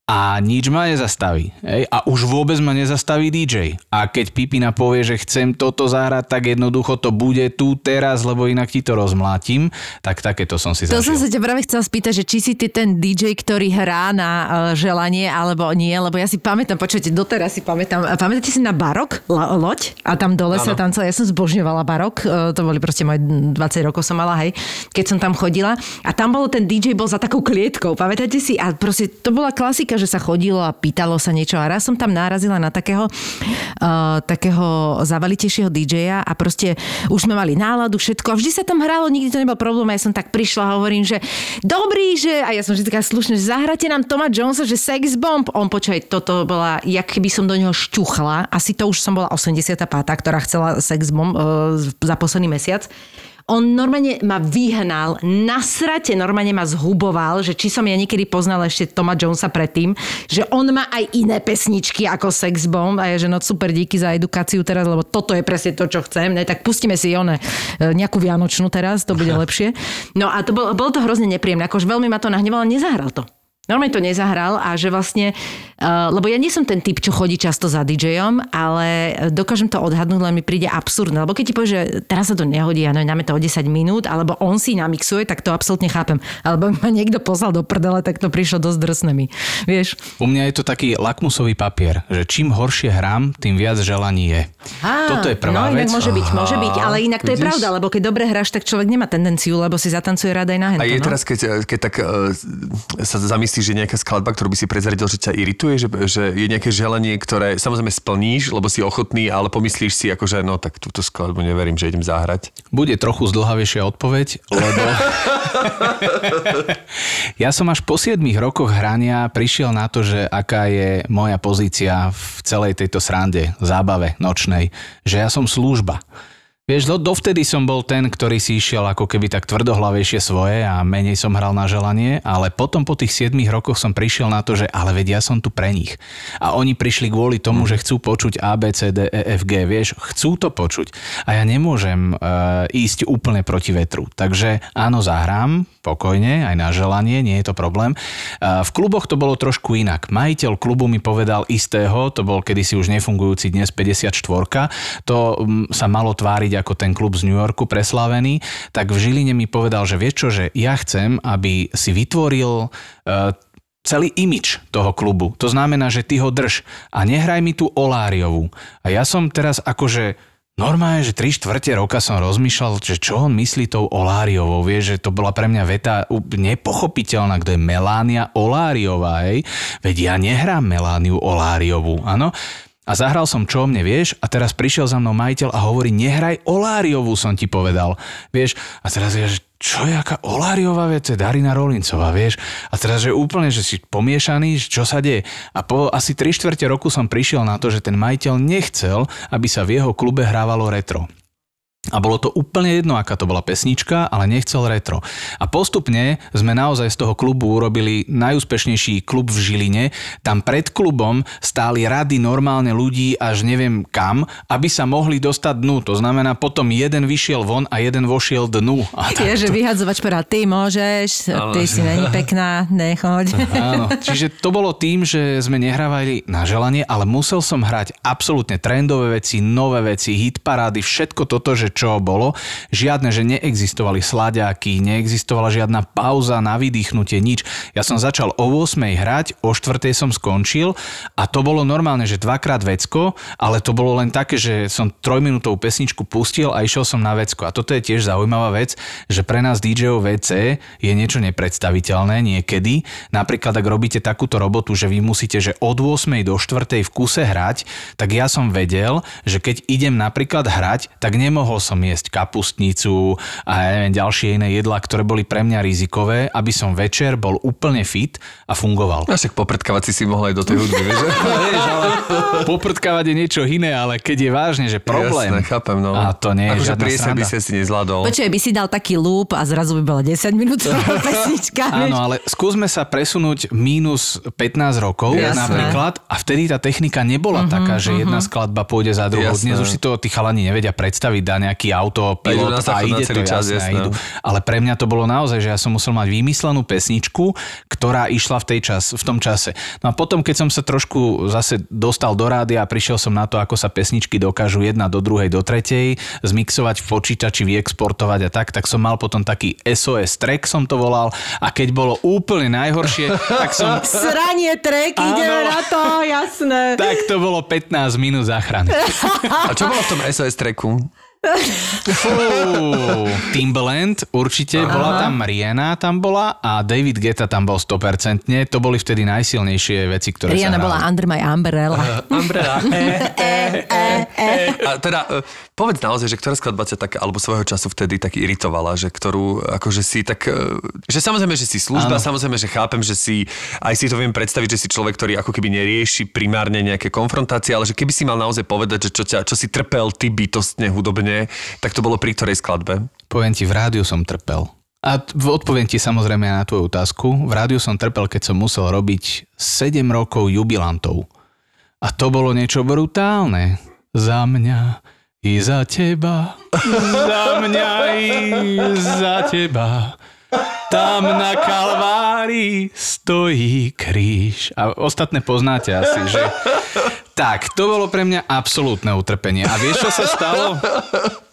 S4: a nič ma nezastaví. Hej? A už vôbec ma nezastaví DJ. A keď Pipina povie, že chcem toto zahrať, tak jednoducho to bude tu teraz, lebo inak ti to rozmlátim. Tak takéto som si
S2: To
S4: zažil.
S2: som sa ťa práve chcela spýtať, že či si ty ten DJ, ktorý hrá na uh, želanie, alebo nie, lebo ja si pamätám, počujete, doteraz si pamätám, a pamätáte si na barok, la, loď? A tam dole sa tam celé, ja som zbožňovala barok, uh, to boli proste moje 20 rokov som mala, hej, keď som tam chodila. A tam bol ten DJ, bol za takou klietkou, pamätáte si? A proste to bola klasika, že sa chodilo a pýtalo sa niečo. A raz som tam nárazila na takého, uh, takého zavalitejšieho DJ-a a proste už sme mali náladu, všetko. A vždy sa tam hralo, nikdy to nebol problém. A ja som tak prišla a hovorím, že dobrý, že... A ja som vždy taká slušná, že zahráte nám Toma Jonesa, že sex bomb. On počkaj, toto bola, jak keby som do neho šťuchla. Asi to už som bola 85. ktorá chcela sex bomb uh, za posledný mesiac. On normálne ma vyhnal, na srate normálne ma zhuboval, že či som ja niekedy poznala ešte Toma Jonesa predtým, že on má aj iné pesničky ako Sex Bomb a je, že no super, díky za edukáciu teraz, lebo toto je presne to, čo chcem. Ne, tak pustíme si one, e, nejakú vianočnú teraz, to bude *laughs* lepšie. No a to bolo, bolo to hrozne nepríjemné, akože veľmi ma to nahnevalo, nezahral to. Normálne to nezahral a že vlastne, uh, lebo ja nie som ten typ, čo chodí často za DJom, ale dokážem to odhadnúť, len mi príde absurdné. Lebo keď ti povie, že teraz sa to nehodí, áno, dáme to o 10 minút, alebo on si namixuje, tak to absolútne chápem. Alebo ma niekto poslal do prdele, tak to prišlo dosť drsné mi. Vieš?
S4: U mňa je to taký lakmusový papier, že čím horšie hrám, tým viac želaní je.
S2: Á,
S4: Toto je prvá
S2: no,
S4: vec.
S2: inak môže byť, môže byť, ale inak to je
S3: vidíš?
S2: pravda, lebo keď dobre hráš, tak človek nemá tendenciu, lebo si zatancuje rada aj na hento,
S3: A je
S2: no?
S3: teraz, keď, keď tak uh, sa zamyslíš, že nejaká skladba, ktorú by si prezradil, že ťa irituje, že, že je nejaké želanie, ktoré samozrejme splníš, lebo si ochotný, ale pomyslíš si, akože no tak túto skladbu neverím, že idem zahrať.
S4: Bude trochu zdlhavejšia odpoveď, lebo *laughs* ja som až po 7 rokoch hrania prišiel na to, že aká je moja pozícia v celej tejto srande, zábave nočnej, že ja som služba. Vieš, do, dovtedy som bol ten, ktorý si išiel ako keby tak tvrdohlavejšie svoje a menej som hral na želanie, ale potom po tých 7 rokoch som prišiel na to, že ale vedia, ja som tu pre nich. A oni prišli kvôli tomu, že chcú počuť A, B, C, D, E, F, G, vieš, chcú to počuť. A ja nemôžem uh, ísť úplne proti vetru. Takže áno, zahrám, pokojne, aj na želanie, nie je to problém. Uh, v kluboch to bolo trošku inak. Majiteľ klubu mi povedal istého, to bol kedysi už nefungujúci dnes 54, to sa malo tváriť ako ten klub z New Yorku preslávený, tak v Žiline mi povedal, že vieš čo, že ja chcem, aby si vytvoril uh, celý imič toho klubu. To znamená, že ty ho drž a nehraj mi tú Oláriovú. A ja som teraz akože Normálne, že tri štvrte roka som rozmýšľal, že čo on myslí tou Oláriovou. Vieš, že to bola pre mňa veta nepochopiteľná, kto je Melánia Oláriová, hej. Veď ja nehrám Melániu Oláriovú, áno. A zahral som čo mne, vieš, a teraz prišiel za mnou majiteľ a hovorí, nehraj Oláriovú, som ti povedal. Vieš, a teraz je, že čo je aká Oláriová vec, Darina Rolincová, vieš. A teraz, že úplne, že si pomiešaný, čo sa deje. A po asi 3 štvrte roku som prišiel na to, že ten majiteľ nechcel, aby sa v jeho klube hrávalo retro. A bolo to úplne jedno, aká to bola pesnička, ale nechcel retro. A postupne sme naozaj z toho klubu urobili najúspešnejší klub v Žiline. Tam pred klubom stáli rady normálne ľudí až neviem kam, aby sa mohli dostať dnu. To znamená, potom jeden vyšiel von a jeden vošiel dnu. A
S2: Je, že vyhadzovač povedal, ty môžeš, ty si není pekná, nechoď.
S4: Áno, čiže to bolo tým, že sme nehrávali na želanie, ale musel som hrať absolútne trendové veci, nové veci, hit parády, všetko toto, že čo bolo. Žiadne, že neexistovali slaďáky, neexistovala žiadna pauza na vydýchnutie, nič. Ja som začal o 8 hrať, o 4 som skončil a to bolo normálne, že dvakrát vecko, ale to bolo len také, že som trojminútovú pesničku pustil a išiel som na vecko. A toto je tiež zaujímavá vec, že pre nás DJov VC je niečo nepredstaviteľné niekedy. Napríklad, ak robíte takúto robotu, že vy musíte, že od 8 do 4 v kuse hrať, tak ja som vedel, že keď idem napríklad hrať, tak nemohol som jesť kapustnicu a ja neviem, ďalšie iné jedlá, ktoré boli pre mňa rizikové, aby som večer bol úplne fit a fungoval.
S3: A však popredkávať si si mohol aj do tej hudby, vieš? *laughs*
S4: Vieš, ale poprdkávať je niečo iné, ale keď je vážne, že problém.
S3: Jasné, chápem, no.
S4: A to nie je
S3: akože
S4: žiadna
S3: pri SB
S4: sranda.
S3: si si nezvládol.
S2: Počuj, by si dal taký loop a zrazu by bola 10 minútová *laughs* pesnička.
S4: Áno, ale skúsme sa presunúť mínus 15 rokov
S2: Jasné.
S4: napríklad a vtedy tá technika nebola uh-huh, taká, že jedna skladba pôjde za druhou. Dnes už si to tí chalani nevedia predstaviť, dá nejaký auto, pilot a, ide to
S3: čas,
S4: jasné,
S3: jasné.
S4: idú. Ale pre mňa to bolo naozaj, že ja som musel mať vymyslenú pesničku, ktorá išla v, tej čas, v tom čase. No a potom, keď som sa trošku zase dostal do rádia a prišiel som na to, ako sa pesničky dokážu jedna do druhej, do tretej, zmixovať v počítači, vyexportovať a tak, tak som mal potom taký SOS track som to volal a keď bolo úplne najhoršie, *laughs* tak som
S2: Sranie trek, ideme
S4: Áno.
S2: na to, jasné.
S4: tak to bolo 15 minút záchrany.
S3: A čo bolo v tom SOS tracku?
S4: Fú, Timbaland určite, Aha. bola tam Rihanna tam bola a David Guetta tam bol 100%. To boli vtedy najsilnejšie veci, ktoré
S2: Rihanna
S4: sa
S2: bola. Under My Umbrella.
S3: Umbrella. A teda, e, povedz naozaj, že ktorá skladba ťa tak, alebo svojho času vtedy tak iritovala, že ktorú, akože si tak, e, že samozrejme, že si služba,
S4: Áno.
S3: samozrejme, že chápem, že si, aj si to viem predstaviť, že si človek, ktorý ako keby nerieši primárne nejaké konfrontácie, ale že keby si mal naozaj povedať, že čo, ťa, čo si trpel ty bytostne hudobne, tak to bolo pri ktorej skladbe?
S4: Poviem ti, v rádiu som trpel. A odpoviem ti samozrejme na tvoju otázku. V rádiu som trpel, keď som musel robiť 7 rokov jubilantov. A to bolo niečo brutálne. Za mňa i za teba. Za mňa i za teba. Tam na Kalvárii stojí kríž. A ostatné poznáte asi, že... Tak, to bolo pre mňa absolútne utrpenie. A vieš, čo sa stalo?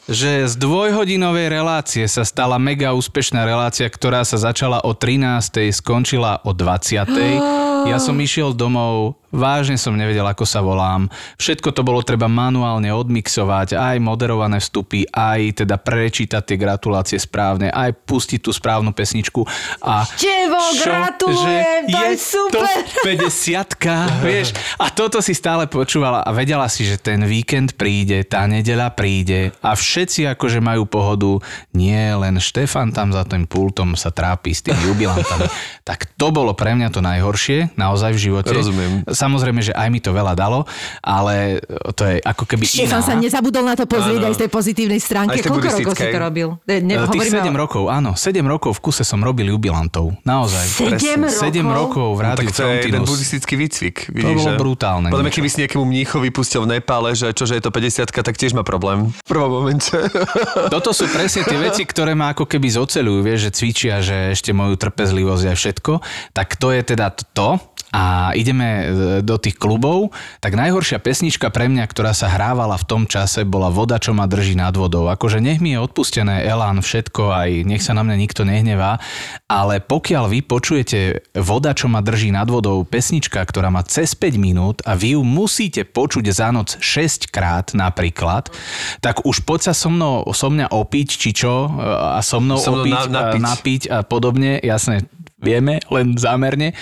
S4: že z dvojhodinovej relácie sa stala mega úspešná relácia, ktorá sa začala o 13. skončila o 20. Ja som išiel domov, vážne som nevedel, ako sa volám. Všetko to bolo treba manuálne odmixovať, aj moderované vstupy, aj teda prečítať tie gratulácie správne, aj pustiť tú správnu pesničku. A
S2: Tevo, gratulujem, to je super.
S4: To 50 *laughs* vieš. A toto si stále počúvala a vedela si, že ten víkend príde, tá nedeľa príde a všetci akože majú pohodu. Nie, len Štefan tam za tým pultom sa trápi s tými jubilantami. *laughs* tak to bolo pre mňa to najhoršie, naozaj v živote.
S3: Rozumiem.
S4: Samozrejme, že aj mi to veľa dalo, ale to je ako keby
S2: Štefan
S4: iná.
S2: sa nezabudol na to pozrieť
S3: Áno.
S2: aj z tej pozitívnej
S3: tej
S2: Koľko rokov si to robil? Ne, ne,
S4: Tých
S2: hovoríme
S4: 7
S2: o-
S4: rokov, áno. 7 rokov v kuse som robil jubilantov. Naozaj.
S2: Sedem rokov?
S4: 7 rokov v
S3: No,
S4: rádiu
S3: tak to je jeden
S4: Frontinus.
S3: buddhistický výcvik.
S4: To
S3: Vidíš,
S4: bolo
S3: že?
S4: brutálne
S3: Podľa keby si nejakému mníchovi pustil v Nepále, že čože je to 50 tak tiež má problém. V prvom momente. *laughs*
S4: Toto sú presne tie veci, ktoré ma ako keby zocelujú, vieš, že cvičia, že ešte moju trpezlivosť a všetko. Tak to je teda to. A ideme e, do tých klubov. Tak najhoršia pesnička pre mňa, ktorá sa hrávala v tom čase, bola Voda, čo ma drží nad vodou. Akože nech mi je odpustené Elán, všetko, aj nech sa na mňa nikto nehnevá. Ale pokiaľ vy počujete Voda, čo ma drží nad vodou, pesnička, ktorá má cez 5 minút a vy ju musíte počuť za noc 6 krát napríklad, tak už poď sa so mnou, so mňa opiť, či čo, a so mnou
S3: So mnou
S4: opiť,
S3: na-
S4: napiť.
S3: napiť.
S4: napiť a podobne, jasne, vieme, len zámerne.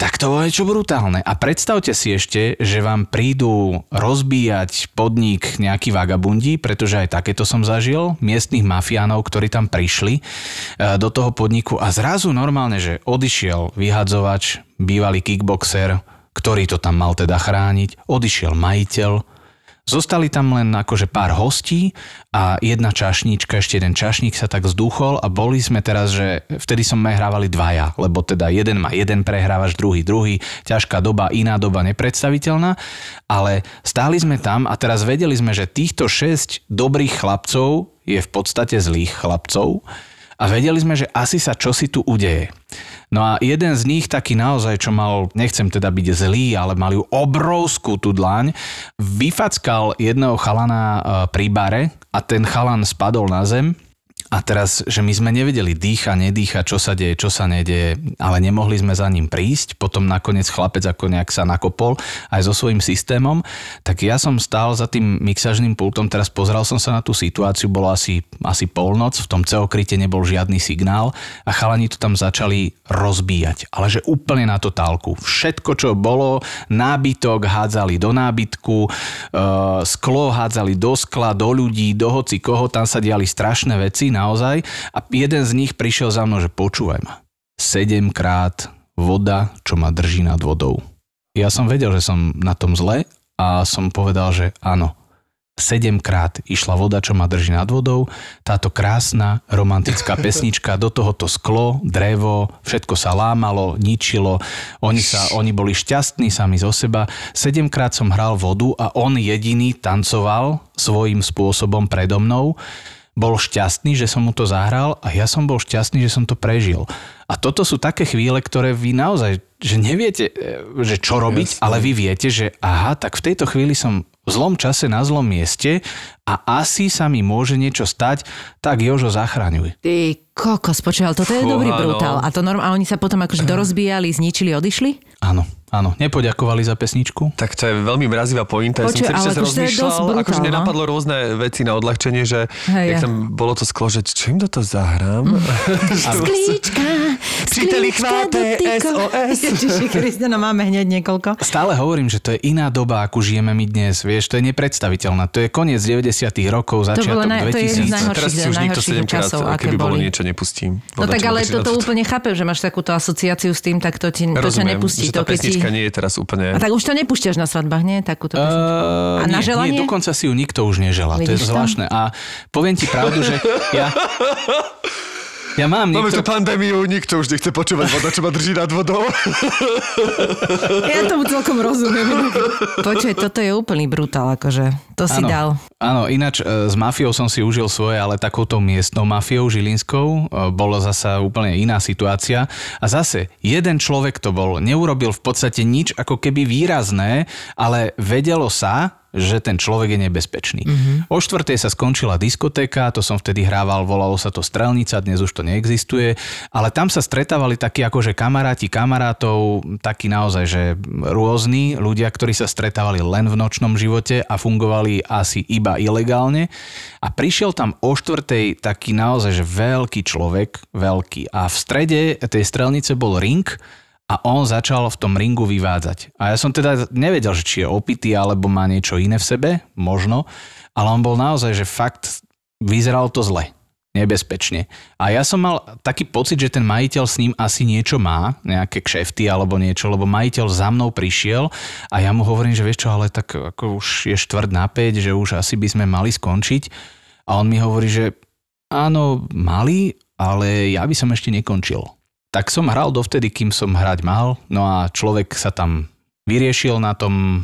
S4: Tak to bolo niečo brutálne. A predstavte si ešte, že vám prídu rozbíjať podnik nejakí vagabundi, pretože aj takéto som zažil, miestnych mafiánov, ktorí tam prišli e, do toho podniku a zrazu normálne, že odišiel vyhadzovač, bývalý kickboxer, ktorý to tam mal teda chrániť, odišiel majiteľ, Zostali tam len akože pár hostí a jedna čašníčka, ešte jeden čašník sa tak zduchol a boli sme teraz, že vtedy sme hrávali dvaja, lebo teda jeden má jeden prehrávač, druhý druhý, ťažká doba, iná doba nepredstaviteľná, ale stáli sme tam a teraz vedeli sme, že týchto šesť dobrých chlapcov je v podstate zlých chlapcov a vedeli sme, že asi sa čosi tu udeje. No a jeden z nich taký naozaj, čo mal, nechcem teda byť zlý, ale mal ju obrovskú tú dlaň, vyfackal jedného chalana e, pri bare a ten chalan spadol na zem a teraz, že my sme nevedeli dýcha, nedýcha, čo sa deje, čo sa nedeje, ale nemohli sme za ním prísť. Potom nakoniec chlapec ako nejak sa nakopol aj so svojím systémom. Tak ja som stál za tým mixažným pultom, teraz pozrel som sa na tú situáciu, bolo asi, asi polnoc, v tom ceokryte nebol žiadny signál a chalani to tam začali rozbíjať. Ale že úplne na totálku. Všetko, čo bolo, nábytok hádzali do nábytku, e, sklo hádzali do skla, do ľudí, do hoci koho, tam sa diali strašné veci, naozaj. A jeden z nich prišiel za mnou, že počúvaj ma. Sedemkrát voda, čo ma drží nad vodou. Ja som vedel, že som na tom zle a som povedal, že áno. Sedemkrát išla voda, čo ma drží nad vodou. Táto krásna romantická *laughs* pesnička, do tohoto sklo, drevo, všetko sa lámalo, ničilo. Oni, sa, oni boli šťastní sami zo seba. Sedemkrát som hral vodu a on jediný tancoval svojím spôsobom predo mnou bol šťastný, že som mu to zahral a ja som bol šťastný, že som to prežil. A toto sú také chvíle, ktoré vy naozaj, že neviete, e, že čo robiť, Jasne. ale vy viete, že aha, tak v tejto chvíli som v zlom čase na zlom mieste a asi sa mi môže niečo stať, tak Jožo zachraňuj.
S2: Ty kokos, počúval, toto je
S3: Fú,
S2: dobrý
S3: áno.
S2: brutál. A, to norm, a oni sa potom akože dorozbíjali, zničili, odišli?
S4: Áno, áno, nepoďakovali za pesničku.
S3: Tak to je veľmi mrazivá pointa. Ja som
S2: Počuj,
S3: celý
S2: ale
S3: čas rozmýšľal, akože
S2: no.
S3: nenapadlo rôzne veci na odľahčenie, že
S2: Hej,
S3: jak
S2: ja.
S3: tam bolo to sklo, že čo im do toho zahrám? *laughs* *laughs*
S2: Sklíčka,
S3: Příteli,
S2: sklíčka dotyko.
S3: SOS. *laughs*
S2: Ježiši Kriste, no máme hneď niekoľko.
S4: Stále hovorím, že to je iná doba, akú žijeme my dnes, vieš, to je nepredstaviteľné. To je koniec 90 rokov, začiatok
S2: naj- to je jeden z
S4: 2000.
S2: najhorších-
S3: Teraz už nikto
S2: najhorších
S3: 7 krát,
S2: časov, aké
S3: keby bolo niečo, nepustím.
S2: No tak ale toto úplne chápem, že máš takúto asociáciu s tým, tak to, ti, to ťa
S3: Rozumiem,
S2: nepustí.
S3: že tá
S2: to, keď ti...
S3: pesnička nie je teraz úplne...
S2: A tak už to nepúšťaš na svadbách, nie? Takúto pesničku.
S4: Uh,
S2: A na
S4: nie,
S2: želanie?
S4: Nie, dokonca si ju nikto už neželá. to je
S2: to?
S4: zvláštne. A poviem ti pravdu, že ja... *laughs* Ja mám
S3: Máme tu
S4: niekto...
S3: pandémiu, nikto už nechce počúvať voda, čo ma drží nad vodou.
S2: Ja tomu celkom rozumiem. Počuj, toto je úplný brutál, akože. To si
S4: Áno.
S2: dal.
S4: Áno, ináč e, s mafiou som si užil svoje, ale takouto miestnou mafiou žilinskou e, bola zasa úplne iná situácia. A zase, jeden človek to bol, neurobil v podstate nič ako keby výrazné, ale vedelo sa, že ten človek je nebezpečný. Mm-hmm. O štvrtej sa skončila diskotéka, to som vtedy hrával, volalo sa to Strelnica, dnes už to neexistuje, ale tam sa stretávali takí akože kamaráti kamarátov, takí naozaj, že rôzni ľudia, ktorí sa stretávali len v nočnom živote a fungovali asi iba ilegálne. A prišiel tam o štvrtej taký naozaj, že veľký človek, veľký. A v strede tej strelnice bol ring, a on začal v tom ringu vyvádzať. A ja som teda nevedel, že či je opitý alebo má niečo iné v sebe, možno, ale on bol naozaj, že fakt vyzeral to zle. nebezpečne. A ja som mal taký pocit, že ten majiteľ s ním asi niečo má, nejaké kšefty alebo niečo, lebo majiteľ za mnou prišiel a ja mu hovorím, že vieš čo, ale tak ako už je štvrt na 5, že už asi by sme mali skončiť. A on mi hovorí, že áno, mali, ale ja by som ešte nekončil. Tak som hral dovtedy, kým som hrať mal, no a človek sa tam vyriešil na tom,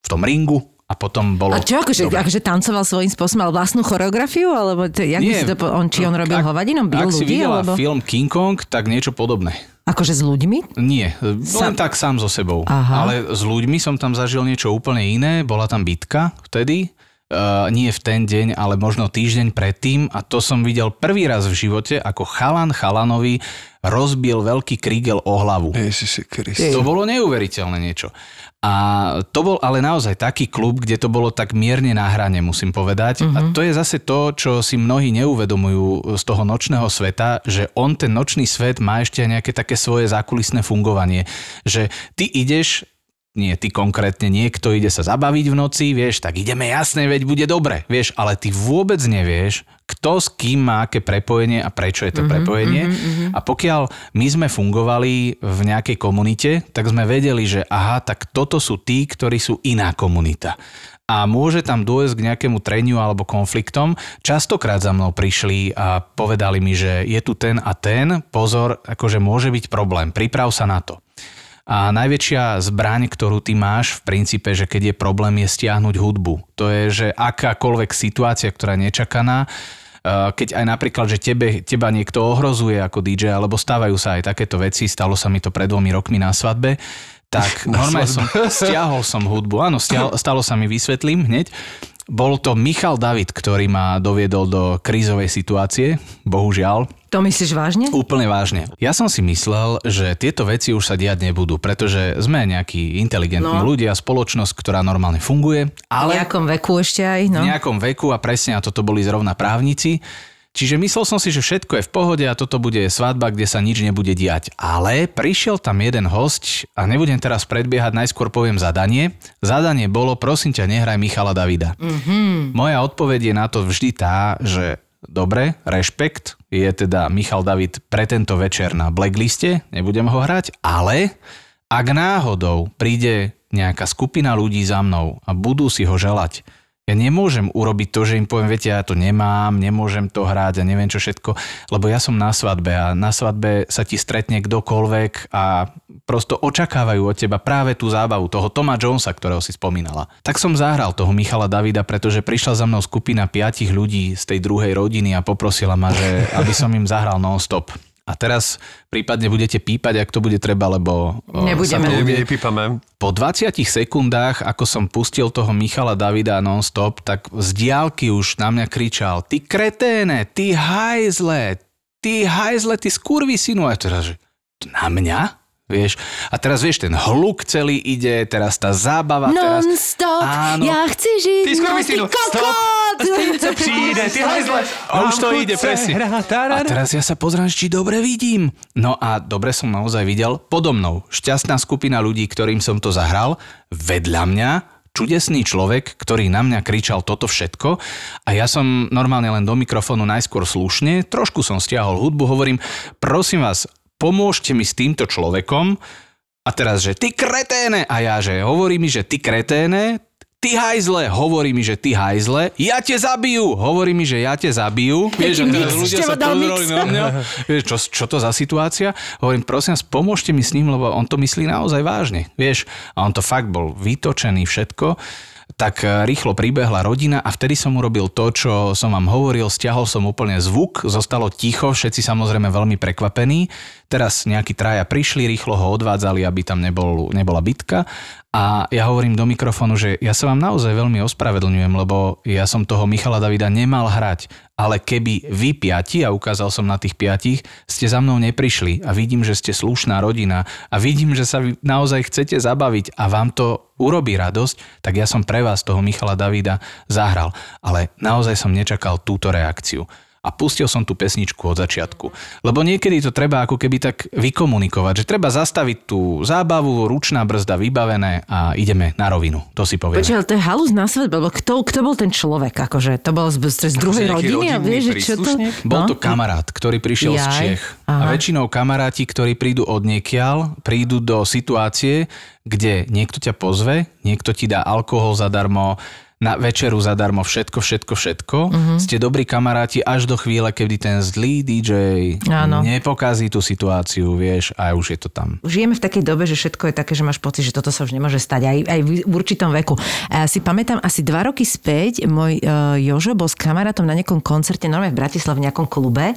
S4: v tom ringu, a potom bolo...
S2: A čo, akože,
S4: dobre.
S2: akože tancoval svojím spôsobom, mal vlastnú choreografiu? Alebo to, jak
S4: Nie,
S2: si to, on, či on robil
S4: ak-
S2: hovadinom, bil
S4: Ak si
S2: ľudí?
S4: videla
S2: Alebo...
S4: film King Kong, tak niečo podobné.
S2: Akože s ľuďmi?
S4: Nie,
S2: Sam-
S4: len tak sám so sebou.
S2: Aha.
S4: Ale s ľuďmi som tam zažil niečo úplne iné. Bola tam bitka vtedy. Uh, nie v ten deň, ale možno týždeň predtým a to som videl prvý raz v živote, ako chalan chalanovi rozbil veľký krígel o hlavu.
S3: Ježiši Kriste.
S4: To bolo neuveriteľné niečo. A to bol ale naozaj taký klub, kde to bolo tak mierne na hrane, musím povedať. Uh-huh. A to je zase to, čo si mnohí neuvedomujú z toho nočného sveta, že on, ten nočný svet, má ešte nejaké také svoje zákulisné fungovanie. Že ty ideš nie ty konkrétne, niekto ide sa zabaviť v noci, vieš, tak ideme jasne, veď bude dobre, vieš, ale ty vôbec nevieš, kto s kým má aké prepojenie a prečo je to mm-hmm, prepojenie. Mm-hmm. A pokiaľ my sme fungovali v nejakej komunite, tak sme vedeli, že aha, tak toto sú tí, ktorí sú iná komunita a môže tam dôjsť k nejakému treniu alebo konfliktom. Častokrát za mnou prišli a povedali mi, že je tu ten a ten, pozor, akože môže byť problém, priprav sa na to. A najväčšia zbraň, ktorú ty máš v princípe, že keď je problém, je stiahnuť hudbu. To je, že akákoľvek situácia, ktorá je nečakaná, keď aj napríklad, že tebe, teba niekto ohrozuje ako DJ, alebo stávajú sa aj takéto veci, stalo sa mi to pred dvomi rokmi na svadbe, tak *laughs* normálne som, stiahol som hudbu. Áno, stiahol, stalo sa mi, vysvetlím hneď. Bol to Michal David, ktorý ma doviedol do krízovej situácie, bohužiaľ.
S2: To myslíš vážne?
S4: Úplne vážne. Ja som si myslel, že tieto veci už sa diať nebudú, pretože sme nejakí inteligentní
S2: No.
S4: ľudia, spoločnosť, ktorá normálne funguje,
S2: V
S4: ale
S2: nejakom veku ešte aj, no.
S4: v nejakom veku a presne a toto boli zrovna právnici. Čiže myslel som si, že všetko je v pohode a toto bude svadba, kde sa nič nebude diať. Ale prišiel tam jeden host a nebudem teraz predbiehať, najskôr poviem zadanie. Zadanie bolo, prosím ťa, nehraj Michala Davida. Mm-hmm. Moja odpoveď je na to vždy tá, že dobre, rešpekt, je teda Michal David pre tento večer na blackliste, nebudem ho hrať, ale ak náhodou príde nejaká skupina ľudí za mnou a budú si ho želať, ja nemôžem urobiť to, že im poviem, viete, ja to nemám, nemôžem to hrať a neviem čo všetko, lebo ja som na svadbe a na svadbe sa ti stretne kdokoľvek a prosto očakávajú od teba práve tú zábavu toho Toma Jonesa, ktorého si spomínala. Tak som zahral toho Michala Davida, pretože prišla za mnou skupina piatich ľudí z tej druhej rodiny a poprosila ma, že aby som im zahral non-stop. A teraz prípadne budete pípať, ak to bude treba, lebo... o,
S2: Nebudeme.
S4: sa to bude-
S3: nepípame.
S4: po 20 sekundách, ako som pustil toho Michala Davida non-stop, tak z diálky už na mňa kričal ty kreténe, ty hajzle, ty hajzle, ty skurvy synu. A teraz, že na mňa? Vieš? A teraz vieš, ten hluk celý ide, teraz tá zábava. teraz...
S2: Non-stop,
S4: Áno.
S2: ja chci žiť,
S3: Ty
S2: no ty
S3: synu,
S2: kokot!
S3: Co přijde, ty hajzle.
S4: A už to ide, presne. A teraz ja sa pozrám, či dobre vidím. No a dobre som naozaj videl. Podo mnou šťastná skupina ľudí, ktorým som to zahral. Vedľa mňa čudesný človek, ktorý na mňa kričal toto všetko a ja som normálne len do mikrofónu najskôr slušne, trošku som stiahol hudbu, hovorím, prosím vás, pomôžte mi s týmto človekom a teraz, že ty kreténe a ja, že hovorí mi, že ty kreténe, ty hajzle, hovorí mi, že ty hajzle, ja te zabijú, hovorí mi, že ja te zabijú. Vieš, a teraz ľudia sa pozerali na mňa. Vieš, čo, čo to za situácia? Hovorím, prosím vás, pomôžte mi s ním, lebo on to myslí naozaj vážne. Vieš, a on to fakt bol vytočený všetko tak e, rýchlo pribehla rodina a vtedy som urobil to, čo som vám hovoril, stiahol som úplne zvuk, zostalo ticho, všetci samozrejme veľmi prekvapení. Teraz nejakí traja prišli, rýchlo ho odvádzali, aby tam nebol, nebola bitka a ja hovorím do mikrofónu, že ja sa vám naozaj veľmi ospravedlňujem, lebo ja som toho Michala Davida nemal hrať, ale keby vy piati, a ukázal som na tých piatich, ste za mnou neprišli a vidím, že ste slušná rodina a vidím, že sa vy naozaj chcete zabaviť a vám to urobí radosť, tak ja som pre vás toho Michala Davida zahral. Ale naozaj som nečakal túto reakciu. A pustil som tú pesničku od začiatku. Lebo niekedy to treba ako keby tak vykomunikovať, že treba zastaviť tú zábavu, ručná brzda vybavené a ideme na rovinu. To si povieme.
S2: Počkaj, to je halus na svet, lebo kto, kto bol ten človek? Akože to bol z, z, z druhej rodiny a vieš, čo to...
S3: príslušník?
S4: Bol to kamarát, ktorý prišiel z
S2: Jaj,
S4: Čech. A
S2: aha.
S4: väčšinou kamaráti, ktorí prídu od niekiaľ, prídu do situácie, kde niekto ťa pozve, niekto ti dá alkohol zadarmo, na večeru zadarmo, všetko, všetko, všetko.
S2: Mhm.
S4: Uh-huh. Ste dobrí kamaráti až do chvíle, kedy ten zlý DJ
S2: Áno.
S4: nepokazí tú situáciu, vieš, a už je to tam.
S2: Žijeme v takej dobe, že všetko je také, že máš pocit, že toto sa už nemôže stať aj, aj v určitom veku. A ja si pamätám, asi dva roky späť môj uh, Jožo bol s kamarátom na nejakom koncerte, normálne v Bratislave, v nejakom klube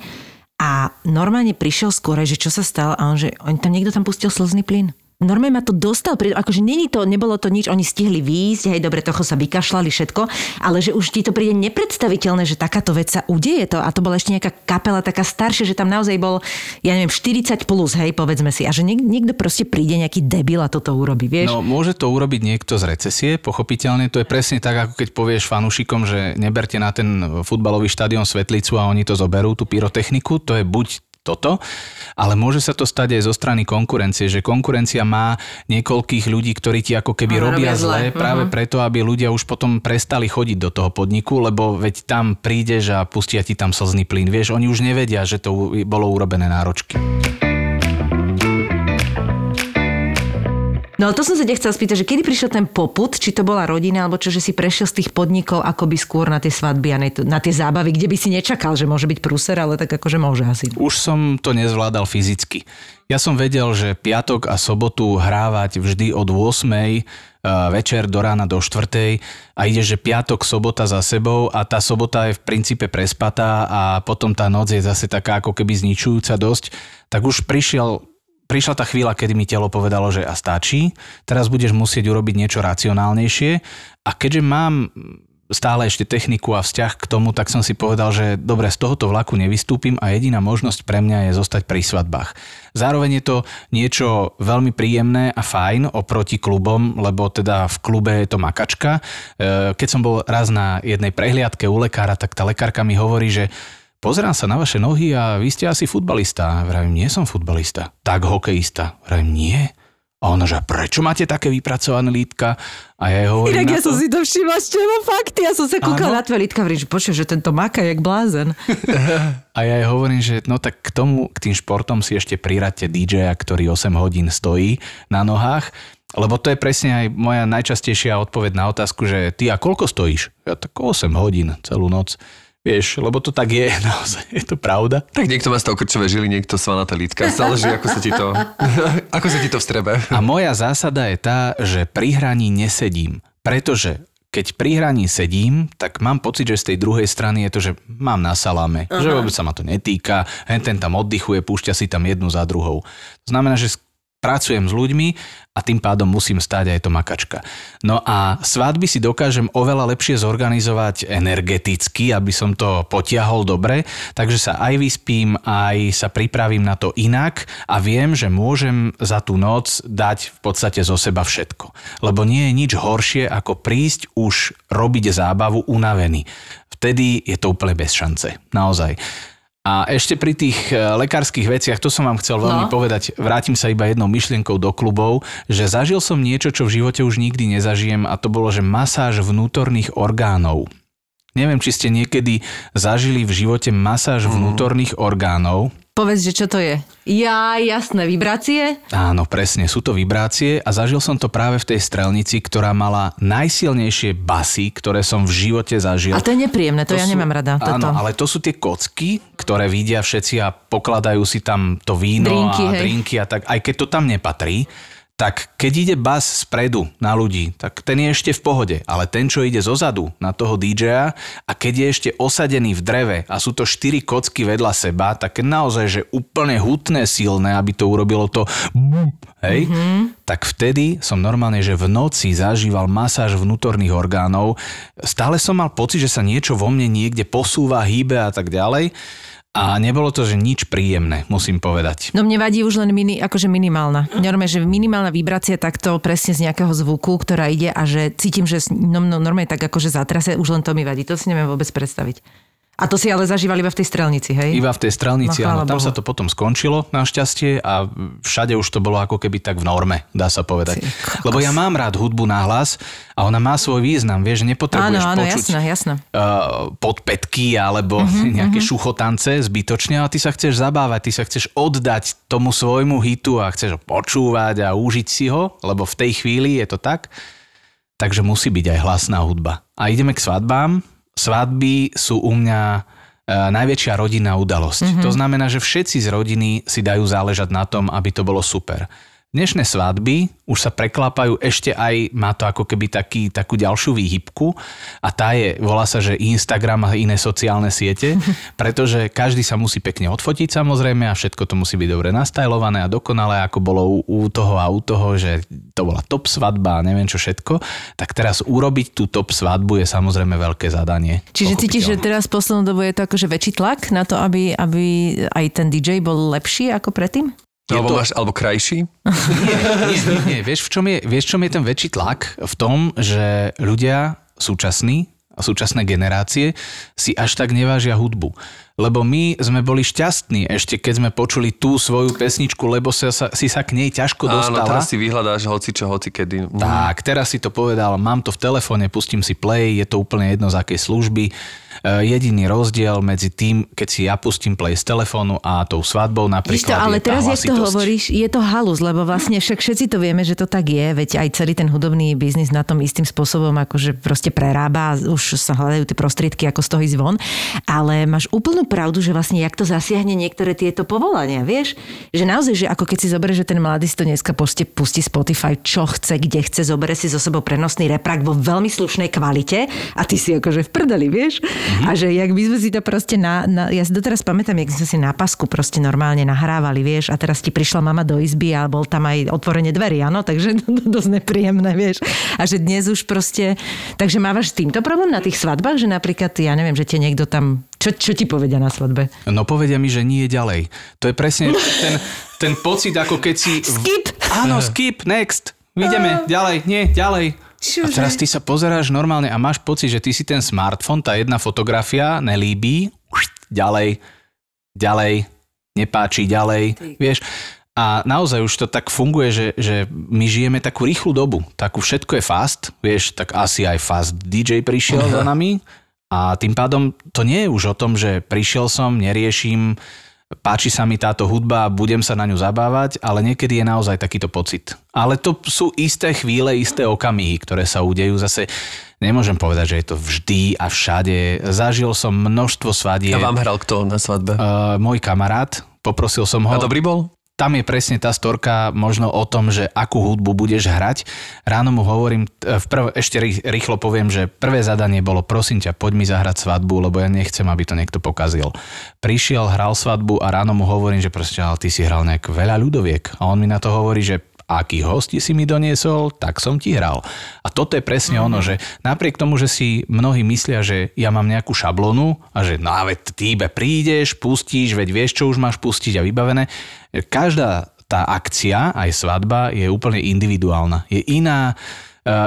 S2: a normálne prišiel skôr, že čo sa stalo a on, že on tam niekto tam pustil slzný plyn. Normálne ma to dostal, akože není to, nebolo to nič, oni stihli výjsť, hej, dobre, toho sa vykašľali všetko, ale že už ti to príde nepredstaviteľné, že takáto vec sa udeje to a to bola ešte nejaká kapela taká staršia, že tam naozaj bol, ja neviem, 40 plus, hej, povedzme si, a že niek- niekto proste príde nejaký debil a toto urobí, vieš?
S4: No, môže to urobiť niekto z recesie, pochopiteľne. To je presne tak, ako keď povieš fanúšikom, že neberte na ten futbalový štadión svetlicu a oni to zoberú, tú pyrotechniku. To je buď toto, ale môže sa to stať aj zo strany konkurencie, že konkurencia má niekoľkých ľudí, ktorí ti ako keby robia
S2: robia zle.
S4: zle, práve preto, aby ľudia už potom prestali chodiť do toho podniku, lebo veď tam prídeš a pustia ti tam slzný plyn. Vieš, oni už nevedia, že to bolo urobené náročky.
S2: No to som sa ťa chcel spýtať, že kedy prišiel ten poput, či to bola rodina, alebo čo, že si prešiel z tých podnikov akoby skôr na tie svadby a na tie zábavy, kde by si nečakal, že môže byť prúser, ale tak akože môže asi.
S4: Už som to nezvládal fyzicky. Ja som vedel, že piatok a sobotu hrávať vždy od 8. eh, večer do rána do 4. a ide, že piatok, sobota za sebou a tá sobota je v princípe prespatá a potom tá noc je zase taká ako keby zničujúca dosť, tak už prišiel prišla tá chvíľa, kedy mi telo povedalo, že a stačí, teraz budeš musieť urobiť niečo racionálnejšie a keďže mám stále ešte techniku a vzťah k tomu, tak som si povedal, že dobre, z tohoto vlaku nevystúpim a jediná možnosť pre mňa je zostať pri svadbách. Zároveň je to niečo veľmi príjemné a fajn oproti klubom, lebo teda v klube je to makačka. E, Keď som bol raz na jednej prehliadke u lekára, tak tá lekárka mi hovorí, že pozerám sa na vaše nohy a vy ste asi futbalista. Vravím, nie som futbalista. Tak hokejista. Vravím, nie. A ona, že prečo máte také vypracované lítka? A ja hovorím
S2: Inak
S4: na
S2: ja
S4: to,
S2: som si to všimla, že to fakty. Ja som sa kúkala na tvoje lítka, hovorím, že počuj, že tento maka je jak blázen. *laughs*
S4: A ja jej hovorím, že no tak k tomu, k tým športom si ešte priradte DJ, ktorý 8 hodín stojí na nohách, lebo to je presne aj moja najčastejšia odpoveď na otázku, že ty a koľko stojíš? Ja tak 8 hodín celú noc. Vieš, lebo to tak je, *laughs* naozaj, je to pravda.
S3: Tak niekto má z toho krčové žily, niekto svanaté lítka. Záleží, ako sa ti to, *laughs* ako sa ti to vstrebe.
S4: A moja zásada je tá, že pri hraní nesedím, pretože keď pri hraní sedím, tak mám pocit, že z tej druhej strany je to, že mám na saláme, Aha. že vôbec sa ma to netýka, hen ten tam oddychuje, púšťa si tam jednu za druhou. To znamená, že pracujem s ľuďmi a tým pádom musím stáť aj to makačka. No a svadby si dokážem oveľa lepšie zorganizovať energeticky, aby som to potiahol dobre, takže sa aj vyspím, aj sa pripravím na to inak a viem, že môžem za tú noc dať v podstate zo seba všetko. Lebo nie je nič horšie, ako prísť už robiť zábavu unavený. Vtedy je to úplne bez šance. Naozaj. A ešte pri tých e, lekárskych veciach, to som vám chcel veľmi
S2: No.
S4: povedať, vrátim sa iba jednou myšlienkou do klubov, že zažil som niečo, čo v živote už nikdy nezažijem a to bolo, že masáž vnútorných orgánov. Neviem, či ste niekedy zažili v živote masáž vnútorných orgánov.
S2: Povedz, že čo to je? Ja, jasné, vibrácie?
S4: Áno, presne, sú to vibrácie a zažil som to práve v tej strelnici, ktorá mala najsilnejšie basy, ktoré som v živote zažil.
S2: A to je nepríjemné, to, ja
S4: sú-
S2: nemám rada. Toto.
S4: Áno, ale to sú tie kocky, ktoré vidia všetci a pokladajú si tam to víno
S2: Drinky,
S4: a
S2: hej.
S4: drinky a tak, aj keď to tam nepatrí, tak keď ide bas spredu na ľudí, tak ten je ešte v pohode, ale ten, čo ide zozadu na toho DJ-a a keď je ešte osadený v dreve a sú to štyri kocky vedľa seba, tak naozaj, že úplne hutné, silné, aby to urobilo to hej, mm-hmm. tak vtedy som normálne, že v noci zažíval masáž vnútorných orgánov. Stále som mal pocit, že sa niečo vo mne niekde posúva, hýbe a tak ďalej. A nebolo to, že nič príjemné, musím povedať.
S2: No mne vadí už len mini, akože minimálna. Normálne, že minimálna vibrácia takto presne z nejakého zvuku, ktorá ide a že cítim, že no, no, normálne tak akože zatrase, už len to mi vadí. To si neviem vôbec predstaviť. A to si ale zažívali iba v tej strelnici, hej?
S4: Iba v tej strelnici,
S2: No,
S4: no,
S2: chvála
S4: tam
S2: Bohu.
S4: sa to potom skončilo našťastie a všade už to bolo ako keby tak v norme, dá sa povedať.
S2: Ty.
S4: Lebo ja mám rád hudbu na hlas a ona má svoj význam, vieš, nepotrebuješ
S2: Áno, áno,
S4: počuť
S2: jasné, jasné.
S4: uh, podpätky alebo uh-huh, *laughs* nejaké uh-huh. šuchotance zbytočne, ale ty sa chceš zabávať, ty sa chceš oddať tomu svojmu hitu a chceš ho počúvať a užiť si ho, lebo v tej chvíli je to tak. Takže musí byť aj hlasná hudba. A ideme k svadbám. Svadby sú u mňa e, najväčšia rodinná udalosť. Mm-hmm. To znamená, že všetci z rodiny si dajú záležať na tom, aby to bolo super. Dnešné svadby už sa preklápajú ešte aj, má to ako keby taký, takú ďalšiu výhybku a tá je, volá sa, že Instagram a iné sociálne siete, *laughs* pretože každý sa musí pekne odfotiť samozrejme a všetko to musí byť dobre nastajlované a dokonalé, ako bolo u, u toho a u toho, že to bola top svadba a neviem čo všetko, tak teraz urobiť tú top svadbu je samozrejme veľké zadanie.
S2: Čiže cítiš, že teraz poslednú dobu je to akože väčší tlak na to, aby, aby aj ten DJ bol lepší ako predtým?
S4: Je
S3: Alebo,
S4: to-
S3: máš, alebo krajší?
S4: Nie, nie, nie, nie. Vieš, v čom je, vieš, v čom je ten väčší tlak? V tom, že ľudia súčasní a súčasné generácie si až tak nevážia hudbu. Lebo my sme boli šťastní ešte, keď sme počuli tú svoju pesničku, lebo sa, sa, si sa k nej ťažko
S3: Áno,
S4: dostala.
S3: teraz si vyhľadáš hoci čo, hoci kedy. Mm.
S4: Tak, teraz si to povedal, mám to v telefóne, pustím si play, je to úplne jedno z akej služby. E, Jediný rozdiel medzi tým, keď si ja pustím play z telefónu a tou svadbou napríklad
S2: to, ale
S4: je
S2: teraz, jak to hovoríš, je to halus, lebo vlastne však všetci to vieme, že to tak je, veď aj celý ten hudobný biznis na tom istým spôsobom akože proste prerába, už sa hľadajú tie prostriedky, ako z toho ísť von, ale máš úplnú pravdu, že vlastne jak to zasiahne niektoré tieto povolania, vieš? Že naozaj, že ako keď si zoberieš, že ten mladý si to dneska pustí, pustí Spotify, čo chce, kde chce, zoberie si so sebou prenosný reprak vo veľmi slušnej kvalite a ty si akože v prdeli, vieš? A že jak by sme si to proste na, na ja si doteraz pamätám, jak sme si na pasku proste normálne nahrávali, vieš, a teraz ti prišla mama do izby a bol tam aj otvorenie dverí, áno, takže to, *laughs* to dosť nepríjemné, vieš. A že dnes už proste, takže mávaš týmto problém na tých svadbách, že napríklad, ja neviem, že ti niekto tam, čo, čo ti povedia na svadbe?
S4: No povedia mi, že nie ďalej. To je presne ten, ten pocit, ako keď si...
S2: Skip!
S4: Áno, skip, next. Ideme, ďalej, nie, ďalej. A teraz ty sa pozeráš normálne a máš pocit, že ty si ten smartfón, tá jedna fotografia nelíbí, ďalej, ďalej, nepáči, ďalej, vieš. A naozaj už to tak funguje, že, že my žijeme takú rýchlu dobu. Takú všetko je fast, vieš, tak asi aj fast DJ prišiel za nami a tým pádom to nie je už o tom, že prišiel som, neriešim, páči sa mi táto hudba, budem sa na ňu zabávať, ale niekedy je naozaj takýto pocit. Ale to sú isté chvíle, isté okamihy, ktoré sa udejú. Zase nemôžem povedať, že je to vždy a všade. Zažil som množstvo svadieb.
S3: A vám hral kto na svadbe?
S4: Uh, môj kamarát, poprosil som ho.
S3: A dobrý bol?
S4: Tam je presne tá storka možno o tom, že akú hudbu budeš hrať. Ráno mu hovorím, v prv, ešte rý- rýchlo poviem, že prvé zadanie bolo prosím ťa, poď mi zahrať svadbu, lebo ja nechcem, aby to niekto pokazil. Prišiel, hral svadbu a ráno mu hovorím, že proste, ale ty si hral nejak veľa ľudoviek. A on mi na to hovorí, že aký hosti si mi doniesol, tak som ti hral. A toto je presne mm-hmm. ono, že napriek tomu, že si mnohí myslia, že ja mám nejakú šablonu a že no a veď ty iba prídeš, pustíš, veď vieš, čo už máš pustiť a vybavené. Každá tá akcia, aj svadba, je úplne individuálna. Je iná,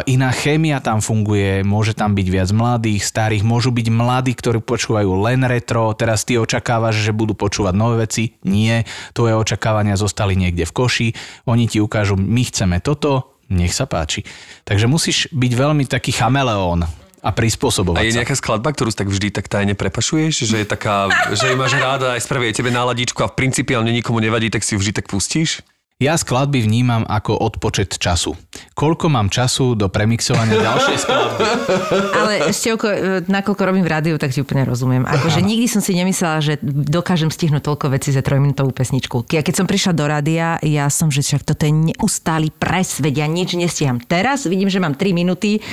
S4: iná chémia tam funguje, môže tam byť viac mladých, starých, môžu byť mladí, ktorí počúvajú len retro, teraz ty očakávaš, že budú počúvať nové veci, nie, tvoje očakávania zostali niekde v koši, oni ti ukážu, my chceme toto, nech sa páči. Takže musíš byť veľmi taký chameleón a prispôsobovať
S3: A je
S4: sa.
S3: nejaká skladba, ktorú si tak vždy tak tajne prepašuješ? Že je taká, že ju máš ráda aj spravie tebe náladičku a v principiálne nikomu nevadí, tak si ju vždy tak pustíš?
S4: Ja skladby vnímam ako odpočet času. Koľko mám času do premixovania ďalšej skladby? *laughs*
S2: Ale Števko, e, nakoľko robím v rádiu, tak ti úplne rozumiem. Akože nikdy som si nemyslela, že dokážem stihnúť toľko vecí za trojminútovú pesničku. Ja keď som prišla do rádia, ja som, že však toto je neustály pres, veď ja nič nestíham. Teraz vidím, že mám 3 minúty,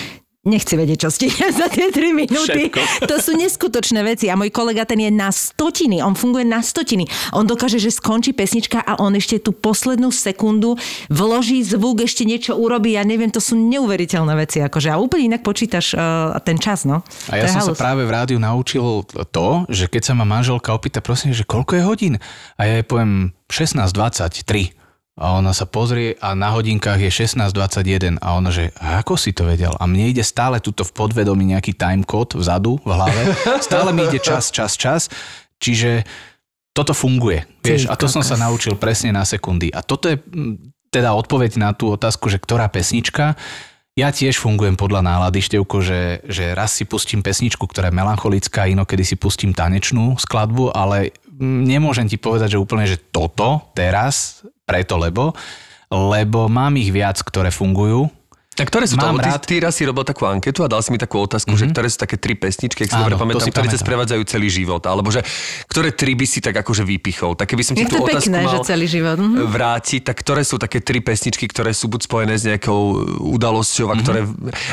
S2: Nechci vedieť, čo stíham *laughs* za tie 3 minúty.
S4: Všetko. *laughs*
S2: To sú neskutočné veci a môj kolega ten je na stotiny, on funguje na stotiny. On dokáže, že skončí pesnička a on ešte tú poslednú sekundu vloží zvuk, ešte niečo urobí, ja neviem, to sú neuveriteľné veci. Akože a úplne inak počítaš uh, ten čas, no.
S4: A ja som sa
S2: halus.
S4: práve v rádiu naučil to, že keď sa ma manželka opýta, prosím, že koľko je hodín? A ja jej poviem 16.23. A ona sa pozrie a na hodinkách je 16.21 a ona že, ako si to vedel? A mne ide stále tuto v podvedomí nejaký timecode vzadu v hlave. *laughs* Stále mi ide čas, čas, čas. Čiže toto funguje. Vieš, a to som sa naučil presne na sekundy. A toto je teda odpoveď na tú otázku, že ktorá pesnička. Ja tiež fungujem podľa nálady, Števko, že, že raz si pustím pesničku, ktorá je melancholická, inokedy si pustím tanečnú skladbu, ale nemôžem ti povedať, že úplne, že toto teraz preto lebo, lebo mám ich viac, ktoré fungujú.
S3: A ktoré sú
S4: Mám
S3: to? Ty,
S4: rád-
S3: ty raz si robil takú anketu a dal si mi takú otázku, mm-hmm. že ktoré sú také tri pesničky, ak si dobre pamätám,
S4: si
S3: ktoré ťa sprevádzajú celý život. Alebo že ktoré tri by si tak akože vypichol. Tak keby som ti
S2: Je
S3: tú
S2: to
S3: otázku
S2: pekné,
S3: mal
S2: že celý život. Mhm.
S3: vrátiť, tak ktoré sú také tri pesničky, ktoré sú buď spojené s nejakou udalosťou a ktoré,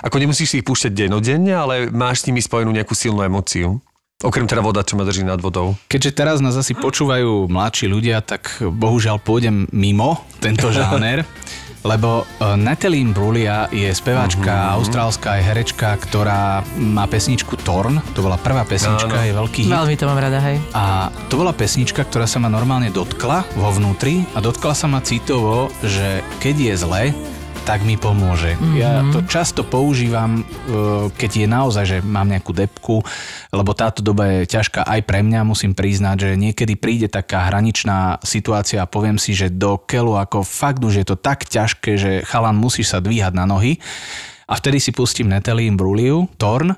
S3: ako nemusíš si ich púšťať denodenne, ale máš s nimi spojenú nejakú silnú emóciu. Okrem teda voda, čo ma drží nad vodou.
S4: Keďže teraz nás asi počúvajú mladší ľudia, tak bohužiaľ pôjdem mimo tento *laughs* žáner. Lebo uh, Natalie Brulia je speváčka, uh-huh. austrálska aj herečka, ktorá má pesničku Torn. To bola prvá pesnička,
S3: Áno.
S4: je veľký hit.
S2: Veľmi to mám rada, hej.
S4: A to bola pesnička, ktorá sa ma normálne dotkla vo vnútri a dotkla sa ma citovo, že keď je zle, tak mi pomôže. Mm-hmm. Ja to často používam, e, keď je naozaj, že mám nejakú depku, lebo táto doba je ťažká aj pre mňa, musím priznať, že niekedy príde taká hraničná situácia a poviem si, že do keľu ako fakt už je to tak ťažké, že chalan musíš sa dvíhať na nohy a vtedy si pustím Natalie Bruliu, Torn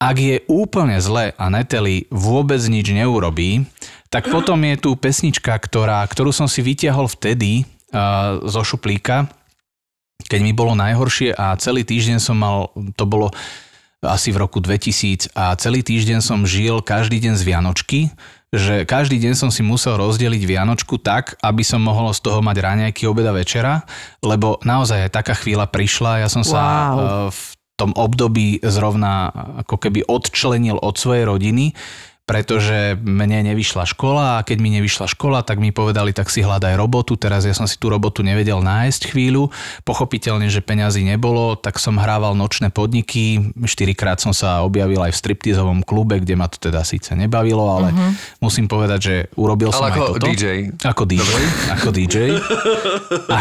S4: ak je úplne zle a Neteli vôbec nič neurobí, tak potom je tu pesnička, ktorá, ktorú som si vytiahol vtedy uh, zo šuplíka, keď mi bolo najhoršie a celý týždeň som mal, to bolo asi v roku 2000 a celý týždeň som žil každý deň z Vianočky, že každý deň som si musel rozdeliť Vianočku tak, aby som mohol z toho mať ráňajky, obeda, večera, lebo naozaj aj taká chvíľa prišla, ja som sa
S2: Wow.
S4: uh, v tom období zrovna ako keby odčlenil od svojej rodiny, pretože mne nevyšla škola a keď mi nevyšla škola, tak mi povedali, tak si hľadaj robotu. Teraz ja som si tú robotu nevedel nájsť chvíľu. Pochopiteľne, že peňazí nebolo, tak som hrával nočné podniky. Štyrikrát som sa objavil aj v striptizovom klube, kde ma to teda síce nebavilo, ale uh-huh. musím povedať, že urobil som
S3: Ale ako
S4: aj toto.
S3: DJ.
S4: Ako DJ. Ako DJ.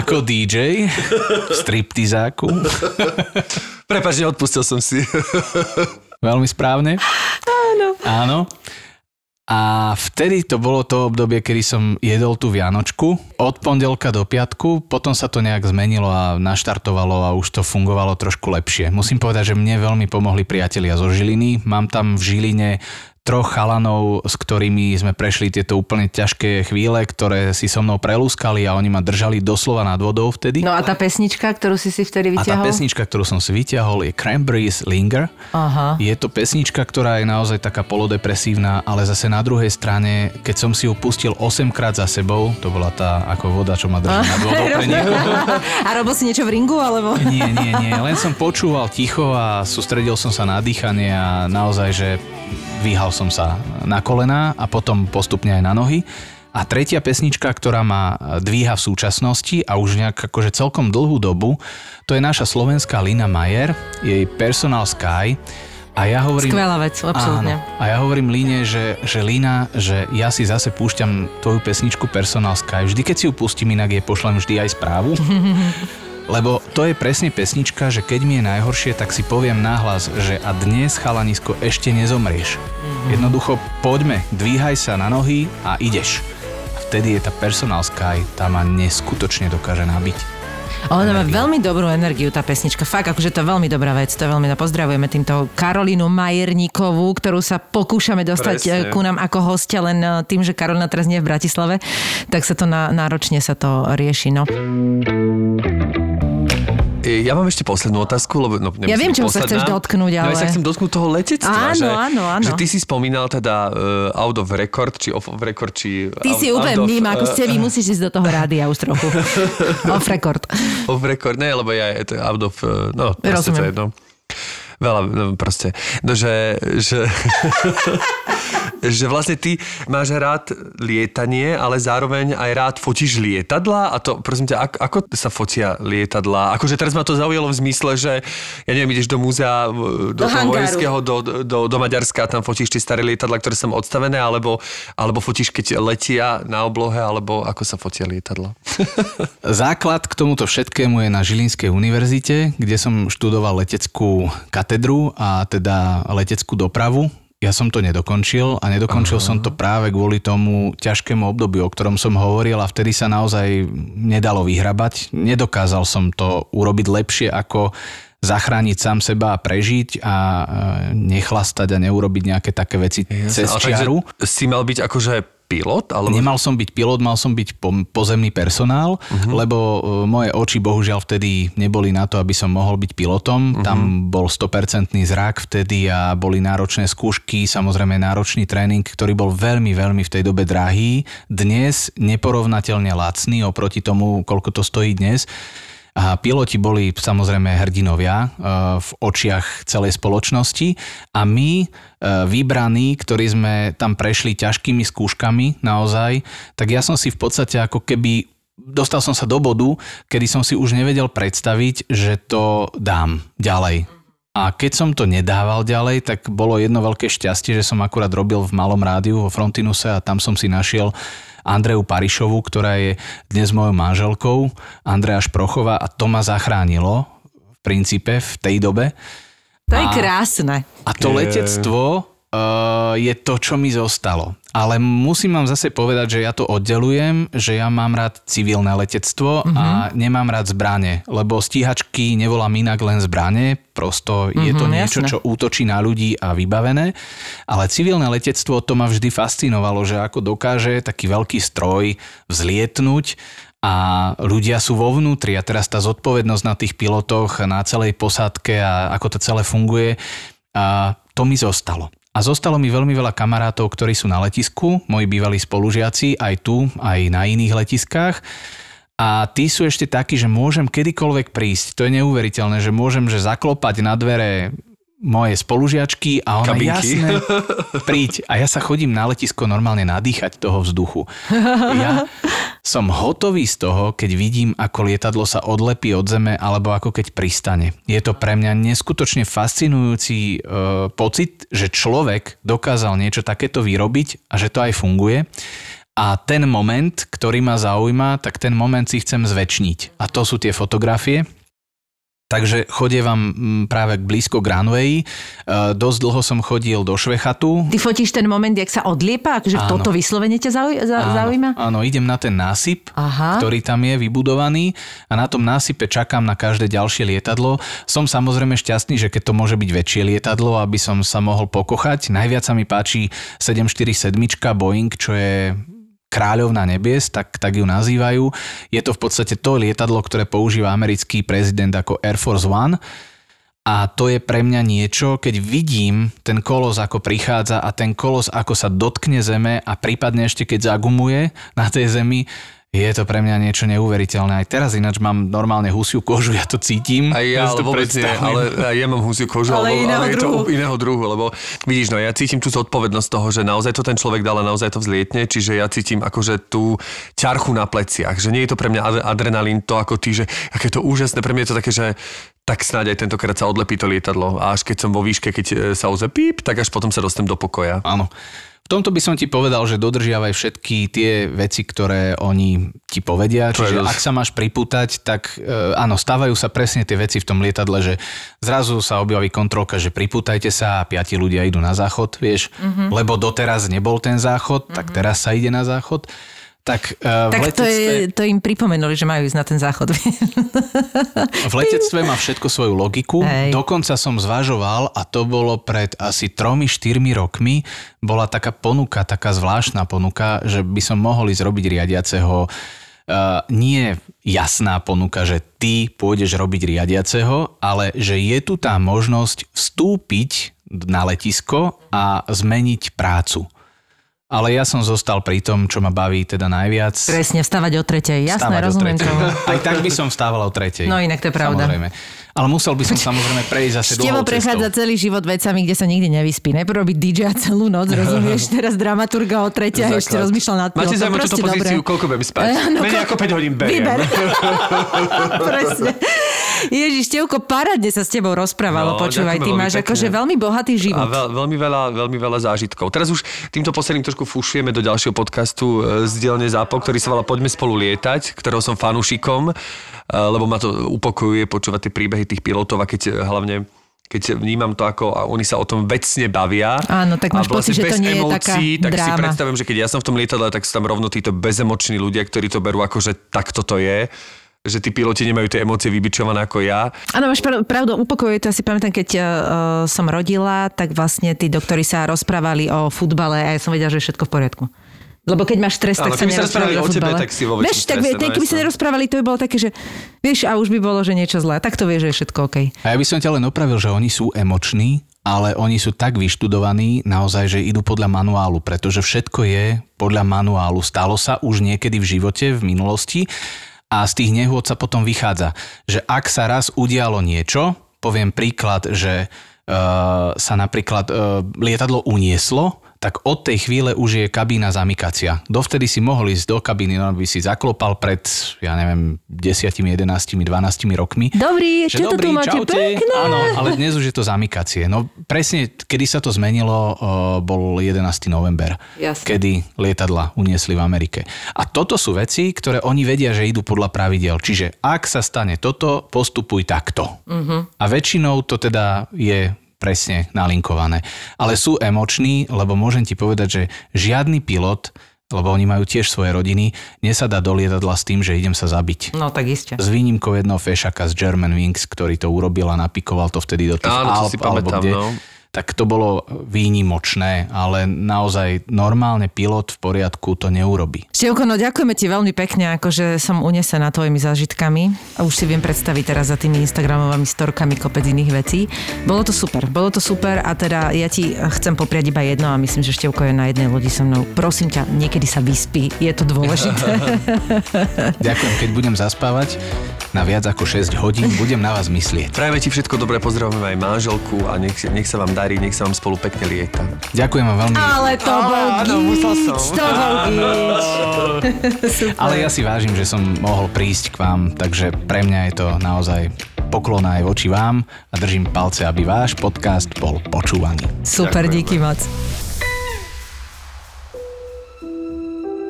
S4: Ako DJ. V striptizáku.
S3: Prepač, neodpustil som si.
S4: Veľmi správne. Áno. Áno. A vtedy to bolo to obdobie, kedy som jedol tú Vianočku. Od pondelka do piatku, potom sa to nejak zmenilo a naštartovalo a už to fungovalo trošku lepšie. Musím povedať, že mne veľmi pomohli priatelia zo Žiliny. Mám tam v Žiline troch chalanov, s ktorými sme prešli tieto úplne ťažké chvíle, ktoré si so mnou prelúskali a oni ma držali doslova nad vodou vtedy.
S2: No a tá pesnička, ktorú si si vtedy
S4: A tá
S2: vyťahol?
S4: pesnička, ktorú som si vyťahol, je Cranberries Linger.
S2: Aha.
S4: Je to pesnička, ktorá je naozaj taká polodepresívna, ale zase na druhej strane, keď som si ju pustil 8 krát za sebou, to bola tá ako voda, čo ma drží nad vodou pre niekoho. *laughs*
S2: A robil si niečo v ringu, alebo?
S4: Nie, nie, nie, len som počúval ticho a sústredil som sa na dýchanie a naozaj, že dvíhal som sa na kolená a potom postupne aj na nohy. A tretia pesnička, ktorá ma dvíha v súčasnosti a už nejak akože celkom dlhú dobu, to je naša slovenská Lina Majer, jej Personal Sky. A ja hovorím...
S2: Skvelá vec, absolútne.
S4: Áno. A ja hovorím Líne, že, že Lína, že ja si zase púšťam tvoju pesničku Personal Sky. Vždy, keď si ju pustím, inak jej pošlem vždy aj správu. *laughs* Lebo to je presne pesnička, že keď mi je najhoršie, tak si poviem nahlas, že a dnes, chalanisko, ešte nezomrieš. Jednoducho, poďme, dvíhaj sa na nohy a ideš. A vtedy je tá Personal Sky, tá ma neskutočne dokáže nabiť.
S2: Ona má veľmi dobrú energiu, tá pesnička. Fakt, akože to je veľmi dobrá vec. To je veľmi, pozdravujeme týmto Karolínu Majerníkovú, ktorú sa pokúšame dostať
S3: Presne.
S2: Presne. ku nám ako hostia, len eh, tým, že Karolina teraz nie je v Bratislave, tak sa to na, náročne sa to rieši. No.
S3: E, Ja mám ešte poslednú otázku, lebo no,
S2: Ja viem, čoho sa chceš dotknúť,
S3: No, ja sa
S2: ale-
S3: chcem dotknúť toho letectva.
S2: Áno,
S3: že,
S2: áno, áno.
S3: Že ty si spomínal teda uh, out of record, či off of record, či...
S2: Ty
S3: out,
S2: si
S3: of,
S2: mimo, ako ste vy, musíš ísť do toho rádia už trochu. *laughs* Off record.
S3: Off record, ne, lebo ja je to out of... uh, No, proste to
S2: Rozumiem.
S3: je jedno. Veľa, no proste. No, že... že *laughs* že vlastne ty máš rád lietanie, ale zároveň aj rád fotíš lietadla a to, prosím ťa, ako, ako sa fotia lietadla? Akože teraz ma to zaujalo v zmysle, že ja neviem, ideš do múzea, do, do toho vojenského, do, do, do Maďarska, tam fotíš tie staré lietadla, ktoré sú odstavené, alebo, alebo fotíš, keď letia na oblohe, alebo ako sa fotia lietadla? *laughs*
S4: Základ k tomuto všetkému je na Žilinskej univerzite, kde som študoval leteckú katedru a teda leteckú dopravu. Ja som to nedokončil a nedokončil Aha. som to práve kvôli tomu ťažkému obdobiu, o ktorom som hovoril a vtedy sa naozaj nedalo vyhrabať. Nedokázal som to urobiť lepšie ako zachrániť sám seba a prežiť a e, nechlastať a neurobiť nejaké také veci cez
S3: Ale
S4: čiaru.
S3: takže si mal byť akože pilot? Alebo...
S4: Nemal som byť pilot, mal som byť po, pozemný personál, uh-huh. lebo e, moje oči bohužiaľ vtedy neboli na to, aby som mohol byť pilotom. Uh-huh. Tam bol 100% zrak vtedy a boli náročné skúšky, samozrejme náročný tréning, ktorý bol veľmi, veľmi v tej dobe drahý. Dnes neporovnateľne lacný oproti tomu, koľko to stojí dnes. A piloti boli samozrejme hrdinovia e, v očiach celej spoločnosti a my, e, vybraní, ktorí sme tam prešli ťažkými skúškami naozaj, tak ja som si v podstate ako keby dostal som sa do bodu, kedy som si už nevedel predstaviť, že to dám ďalej. A keď som to nedával ďalej, tak bolo jedno veľké šťastie, že som akurát robil v malom rádiu vo Frontinuse a tam som si našiel Andreu Parišovu, ktorá je dnes mojou manželkou, Andrea Šprochová a to ma zachránilo v princípe v tej dobe.
S2: To je
S4: A-
S2: krásne.
S4: A to letectvo uh, je to, čo mi zostalo. Ale musím vám zase povedať, že ja to oddelujem, že ja mám rád civilné letectvo uh-huh. a nemám rád zbranie, lebo stíhačky nevolám inak len zbranie, prosto je to
S2: Mhm,
S4: niečo,
S2: jasné.
S4: čo útočí na ľudí a vybavené, ale civilné letectvo to ma vždy fascinovalo, že ako dokáže taký veľký stroj vzlietnúť a ľudia sú vo vnútri a teraz tá zodpovednosť na tých pilotoch, na celej posádke a ako to celé funguje, a to mi zostalo. A zostalo mi veľmi veľa kamarátov, ktorí sú na letisku, moji bývalí spolužiaci, aj tu, aj na iných letiskách. A tí sú ešte takí, že môžem kedykoľvek prísť. To je neuveriteľné, že môžem že zaklopať na dvere moje spolužiačky a ona
S3: Kabinky.
S4: jasne, *laughs* príď. A ja sa chodím na letisko normálne nadýchať toho vzduchu. Ja som hotový z toho, keď vidím, ako lietadlo sa odlepí od zeme alebo ako keď pristane. Je to pre mňa neskutočne fascinujúci e, pocit, že človek dokázal niečo takéto vyrobiť a že to aj funguje. A ten moment, ktorý ma zaujíma, tak ten moment si chcem zväčšniť. A to sú tie fotografie. Takže chodievam mm, práve blízko k runway. E, dosť dlho som chodil do Švechatu.
S2: Ty fotíš ten moment, jak sa odliepa? Akože
S4: Áno.
S2: toto vyslovene ťa zauj- za- zaujíma?
S4: Áno, idem na ten násyp,
S2: Aha.
S4: ktorý tam je vybudovaný a na tom násype čakám na každé ďalšie lietadlo. Som samozrejme šťastný, že keď to môže byť väčšie lietadlo, aby som sa mohol pokochať. Najviac sa mi páči 747 Boeing, čo je kráľovna nebies, tak, tak ju nazývajú. Je to v podstate to lietadlo, ktoré používa americký prezident ako Air Force One. A to je pre mňa niečo, keď vidím ten kolos, ako prichádza a ten kolos, ako sa dotkne zeme a prípadne ešte keď zagumuje na tej zemi, je to pre mňa niečo neuveriteľné. Aj teraz ináč mám normálne husiu kožu, ja to cítim.
S3: Aj ja,
S4: si
S3: ale
S4: to
S3: vôbec nie, ale ja mám husiu kožu,
S2: Ale
S3: ale,
S2: iného
S3: ale je to iného druhu, lebo vidíš, no ja cítim tú zodpovednosť toho, že naozaj to ten človek dal a naozaj to vzlietne, čiže ja cítim akože tú ťarchu na pleciach, že nie je to pre mňa ad- adrenalín to ako ty, že aké je to úžasné, pre mňa je to také, že tak snáď aj tentokrát sa odlepí to lietadlo a až keď som vo výške, keď e, sa ozve píp, tak až potom sa dostanem do pokoja.
S4: Áno. Tomto by som ti povedal, že dodržiavaj všetky tie veci, ktoré oni ti povedia.
S3: To
S4: Čiže ak sa máš pripútať, tak e, áno, stávajú sa presne tie veci v tom lietadle, že zrazu sa objaví kontrolka, že pripútajte sa a piati ľudia idú na záchod, vieš,
S2: Mhm.
S4: lebo doteraz nebol ten záchod, tak teraz sa ide na záchod. Tak, e, v,
S2: Tak to,
S4: letectve,
S2: je, to im pripomenuli, že majú ísť na ten záchod.
S4: v letectve má všetko svoju logiku.
S2: Hej.
S4: Dokonca som zvažoval, a to bolo pred asi 3-4 rokmi, bola taká ponuka, taká zvláštna ponuka, že by som mohol ísť robiť riadiaceho Uh, nie jasná ponuka, že ty pôjdeš robiť riadiaceho, ale že je tu tá možnosť vstúpiť na letisko a zmeniť prácu. Ale ja som zostal pri tom, čo ma baví teda najviac.
S2: Presne, vstávať o tretej. Jasné,
S4: Vstávať
S2: rozumiem tomu.
S4: Aj tak by som vstával o tretej.
S2: No inak to je pravda.
S4: Samozrejme. Ale musel by som samozrejme prejsť zase
S2: Števo prechádza celý život vecami, kde sa nikdy nevyspí. Najprv robí DJ celú noc, rozumieš? Teraz dramaturga o tretia a ešte
S3: Základ.
S2: rozmýšľal nad
S3: Máte
S2: pilotom.
S3: záujem o túto pozíciu,
S2: dobre.
S3: koľko budem spať?
S2: Eh, no,
S3: Menej
S2: ko-
S3: ako 5 hodín beriem.
S2: Vyber. *laughs* *laughs* Presne. Ježiš, Tevko, parádne sa s tebou rozprávalo,
S3: No,
S2: počúvaj, ty máš
S3: pekne.
S2: akože veľmi bohatý
S3: A
S2: život.
S3: veľ, veľmi, veľa, veľmi veľa zážitkov. Teraz už týmto posledným trošku fušujeme do ďalšieho podcastu e, z dielne ZAPO, ktorý sa volá Poďme spolu lietať, ktorého som fanúšikom, e, lebo ma to upokojuje počúvať tie príbehy tých pilotov a keď e, hlavne keď vnímam to, ako a oni sa o tom vecne bavia.
S2: Áno, tak máš
S3: a vlastne
S2: pocit, že to nie je
S3: emócií,
S2: taká
S3: tak si
S2: dráma.
S3: predstavujem, že keď ja som v tom lietadle, tak sú tam rovno títo bezemoční ľudia, ktorí to berú ako, že takto to je že tí piloti nemajú tie emócie vybičované ako ja.
S2: Áno, máš prav- pravdu, upokojuje to. Ja si pamätám, keď uh, som rodila, tak vlastne tí doktori sa rozprávali o futbale a ja som vedela, že je všetko v poriadku. Lebo keď máš stres, tak sa nerozprávali
S3: rozprávali
S2: o
S3: o tebe, tak si vo
S2: Vieš, tak
S3: strese, no
S2: keby sa nerozprávali, to by bolo také, že vieš, a už by bolo, že niečo zlé. Tak to vieš, že je všetko OK.
S4: A ja by som ťa len opravil, že oni sú emoční, ale oni sú tak vyštudovaní naozaj, že idú podľa manuálu, pretože všetko je podľa manuálu. Stalo sa už niekedy v živote, v minulosti a z tých nehôd sa potom vychádza, že ak sa raz udialo niečo, poviem príklad, že uh, sa napríklad uh, lietadlo unieslo, tak od tej chvíle už je kabína zamykacia. Dovtedy si mohol ísť do kabíny, no by si zaklopal pred, ja neviem, 10, 11, 12 rokmi.
S2: Dobrý,
S4: Že
S2: čo to tu
S4: dobrý,
S2: máte
S4: čaute.
S2: pekné?
S4: Áno, ale dnes už je to zamykacie. No presne, kedy sa to zmenilo, bol 11. november,
S2: Jasne.
S4: kedy lietadla uniesli v Amerike. A toto sú veci, ktoré oni vedia, že idú podľa pravidel. Čiže ak sa stane toto, postupuj takto. Uh-huh. A väčšinou to teda je presne nalinkované. Ale sú emoční, lebo môžem ti povedať, že žiadny pilot, lebo oni majú tiež svoje rodiny, nesadá do lietadla s tým, že idem sa zabiť.
S2: No tak iste.
S4: S výnimkou jedného fešaka z German Wings, ktorý to urobil a napikoval to vtedy do tých
S3: Áno,
S4: Alp,
S3: si
S4: alebo
S3: pamätám,
S4: kde.
S3: no.
S4: Tak to bolo výnimočné, ale naozaj normálne pilot v poriadku to neurobi.
S2: Števko, no ďakujeme ti veľmi pekne, akože som unesená tvojimi zážitkami a už si viem predstaviť teraz za tými Instagramovými storkami kopec iných vecí. Bolo to super, bolo to super a teda ja ti chcem popriať iba jedno a myslím, že Števko je na jednej lodi so mnou. Prosím ťa, niekedy sa vyspí, je to dôležité. *laughs*
S4: Ďakujem, keď budem zaspávať na viac ako 6 hodín, budem na vás myslieť.
S3: Prajeme ti všetko dobré, pozdravujeme aj manželku a nech, nech sa vám darí, nech sa vám spolu pekne lieta.
S4: Ďakujem vám veľmi.
S2: Ale to bol
S3: áno,
S2: gíč, to bol gíč. *laughs*
S4: Ale ja si vážim, že som mohol prísť k vám, takže pre mňa je to naozaj poklon aj voči vám a držím palce, aby váš podcast bol počúvaný.
S2: Super,
S3: Ďakujeme.
S2: díky moc.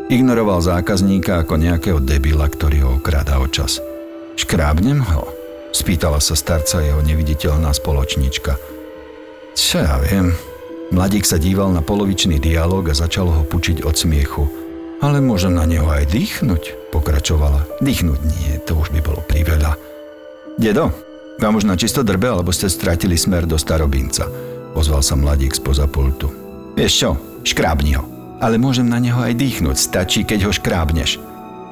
S7: Ignoroval zákazníka ako nejakého debila, ktorý ho okráda o čas. Škrábnem ho? Spýtala sa starca jeho neviditeľná spoločnička. Čo ja viem. Mladík sa díval na polovičný dialog a začal ho pučiť od smiechu. Ale môžem na neho aj dýchnuť, pokračovala. Dýchnuť nie, to už by bolo priveľa. Dedo, vám už na čisto drbe, alebo ste stratili smer do starobinca? Ozval sa mladík spoza pultu. Vieš čo, škrábni ho. Ale môžem na neho aj dýchnuť, stačí, keď ho škrábneš.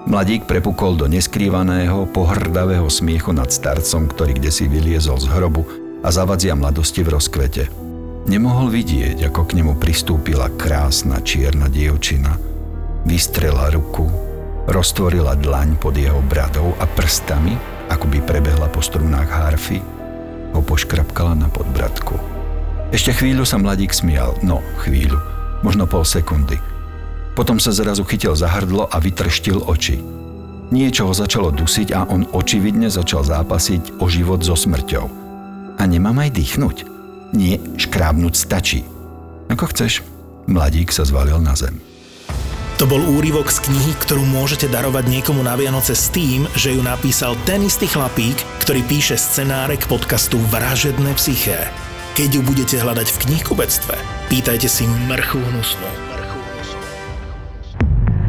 S7: Mladík prepukol do neskrývaného, pohrdavého smiechu nad starcom, ktorý kde si vyliezol z hrobu a zavadzia mladosti v rozkvete. Nemohol vidieť, ako k nemu pristúpila krásna čierna dievčina. Vystrela ruku, roztvorila dlaň pod jeho bradou a prstami, ako by prebehla po strunách harfy, ho poškrapkala na podbradku. Ešte chvíľu sa mladík smial, no chvíľu, možno pol sekundy. Potom sa zrazu chytil za hrdlo a vytrštil oči. Niečo ho začalo dusiť a on očividne začal zápasiť o život so smrťou. A nemám aj dýchnuť? Nie, škrábnuť stačí. Ako chceš. Mladík sa zvalil na zem.
S5: To bol úryvok z knihy, ktorú môžete darovať niekomu na Vianoce s tým, že ju napísal ten istý chlapík, ktorý píše scenáre k podcastu Vražedné psyché. Keď ju budete hľadať v knihkubectve, pýtajte si mrchu hnusnú.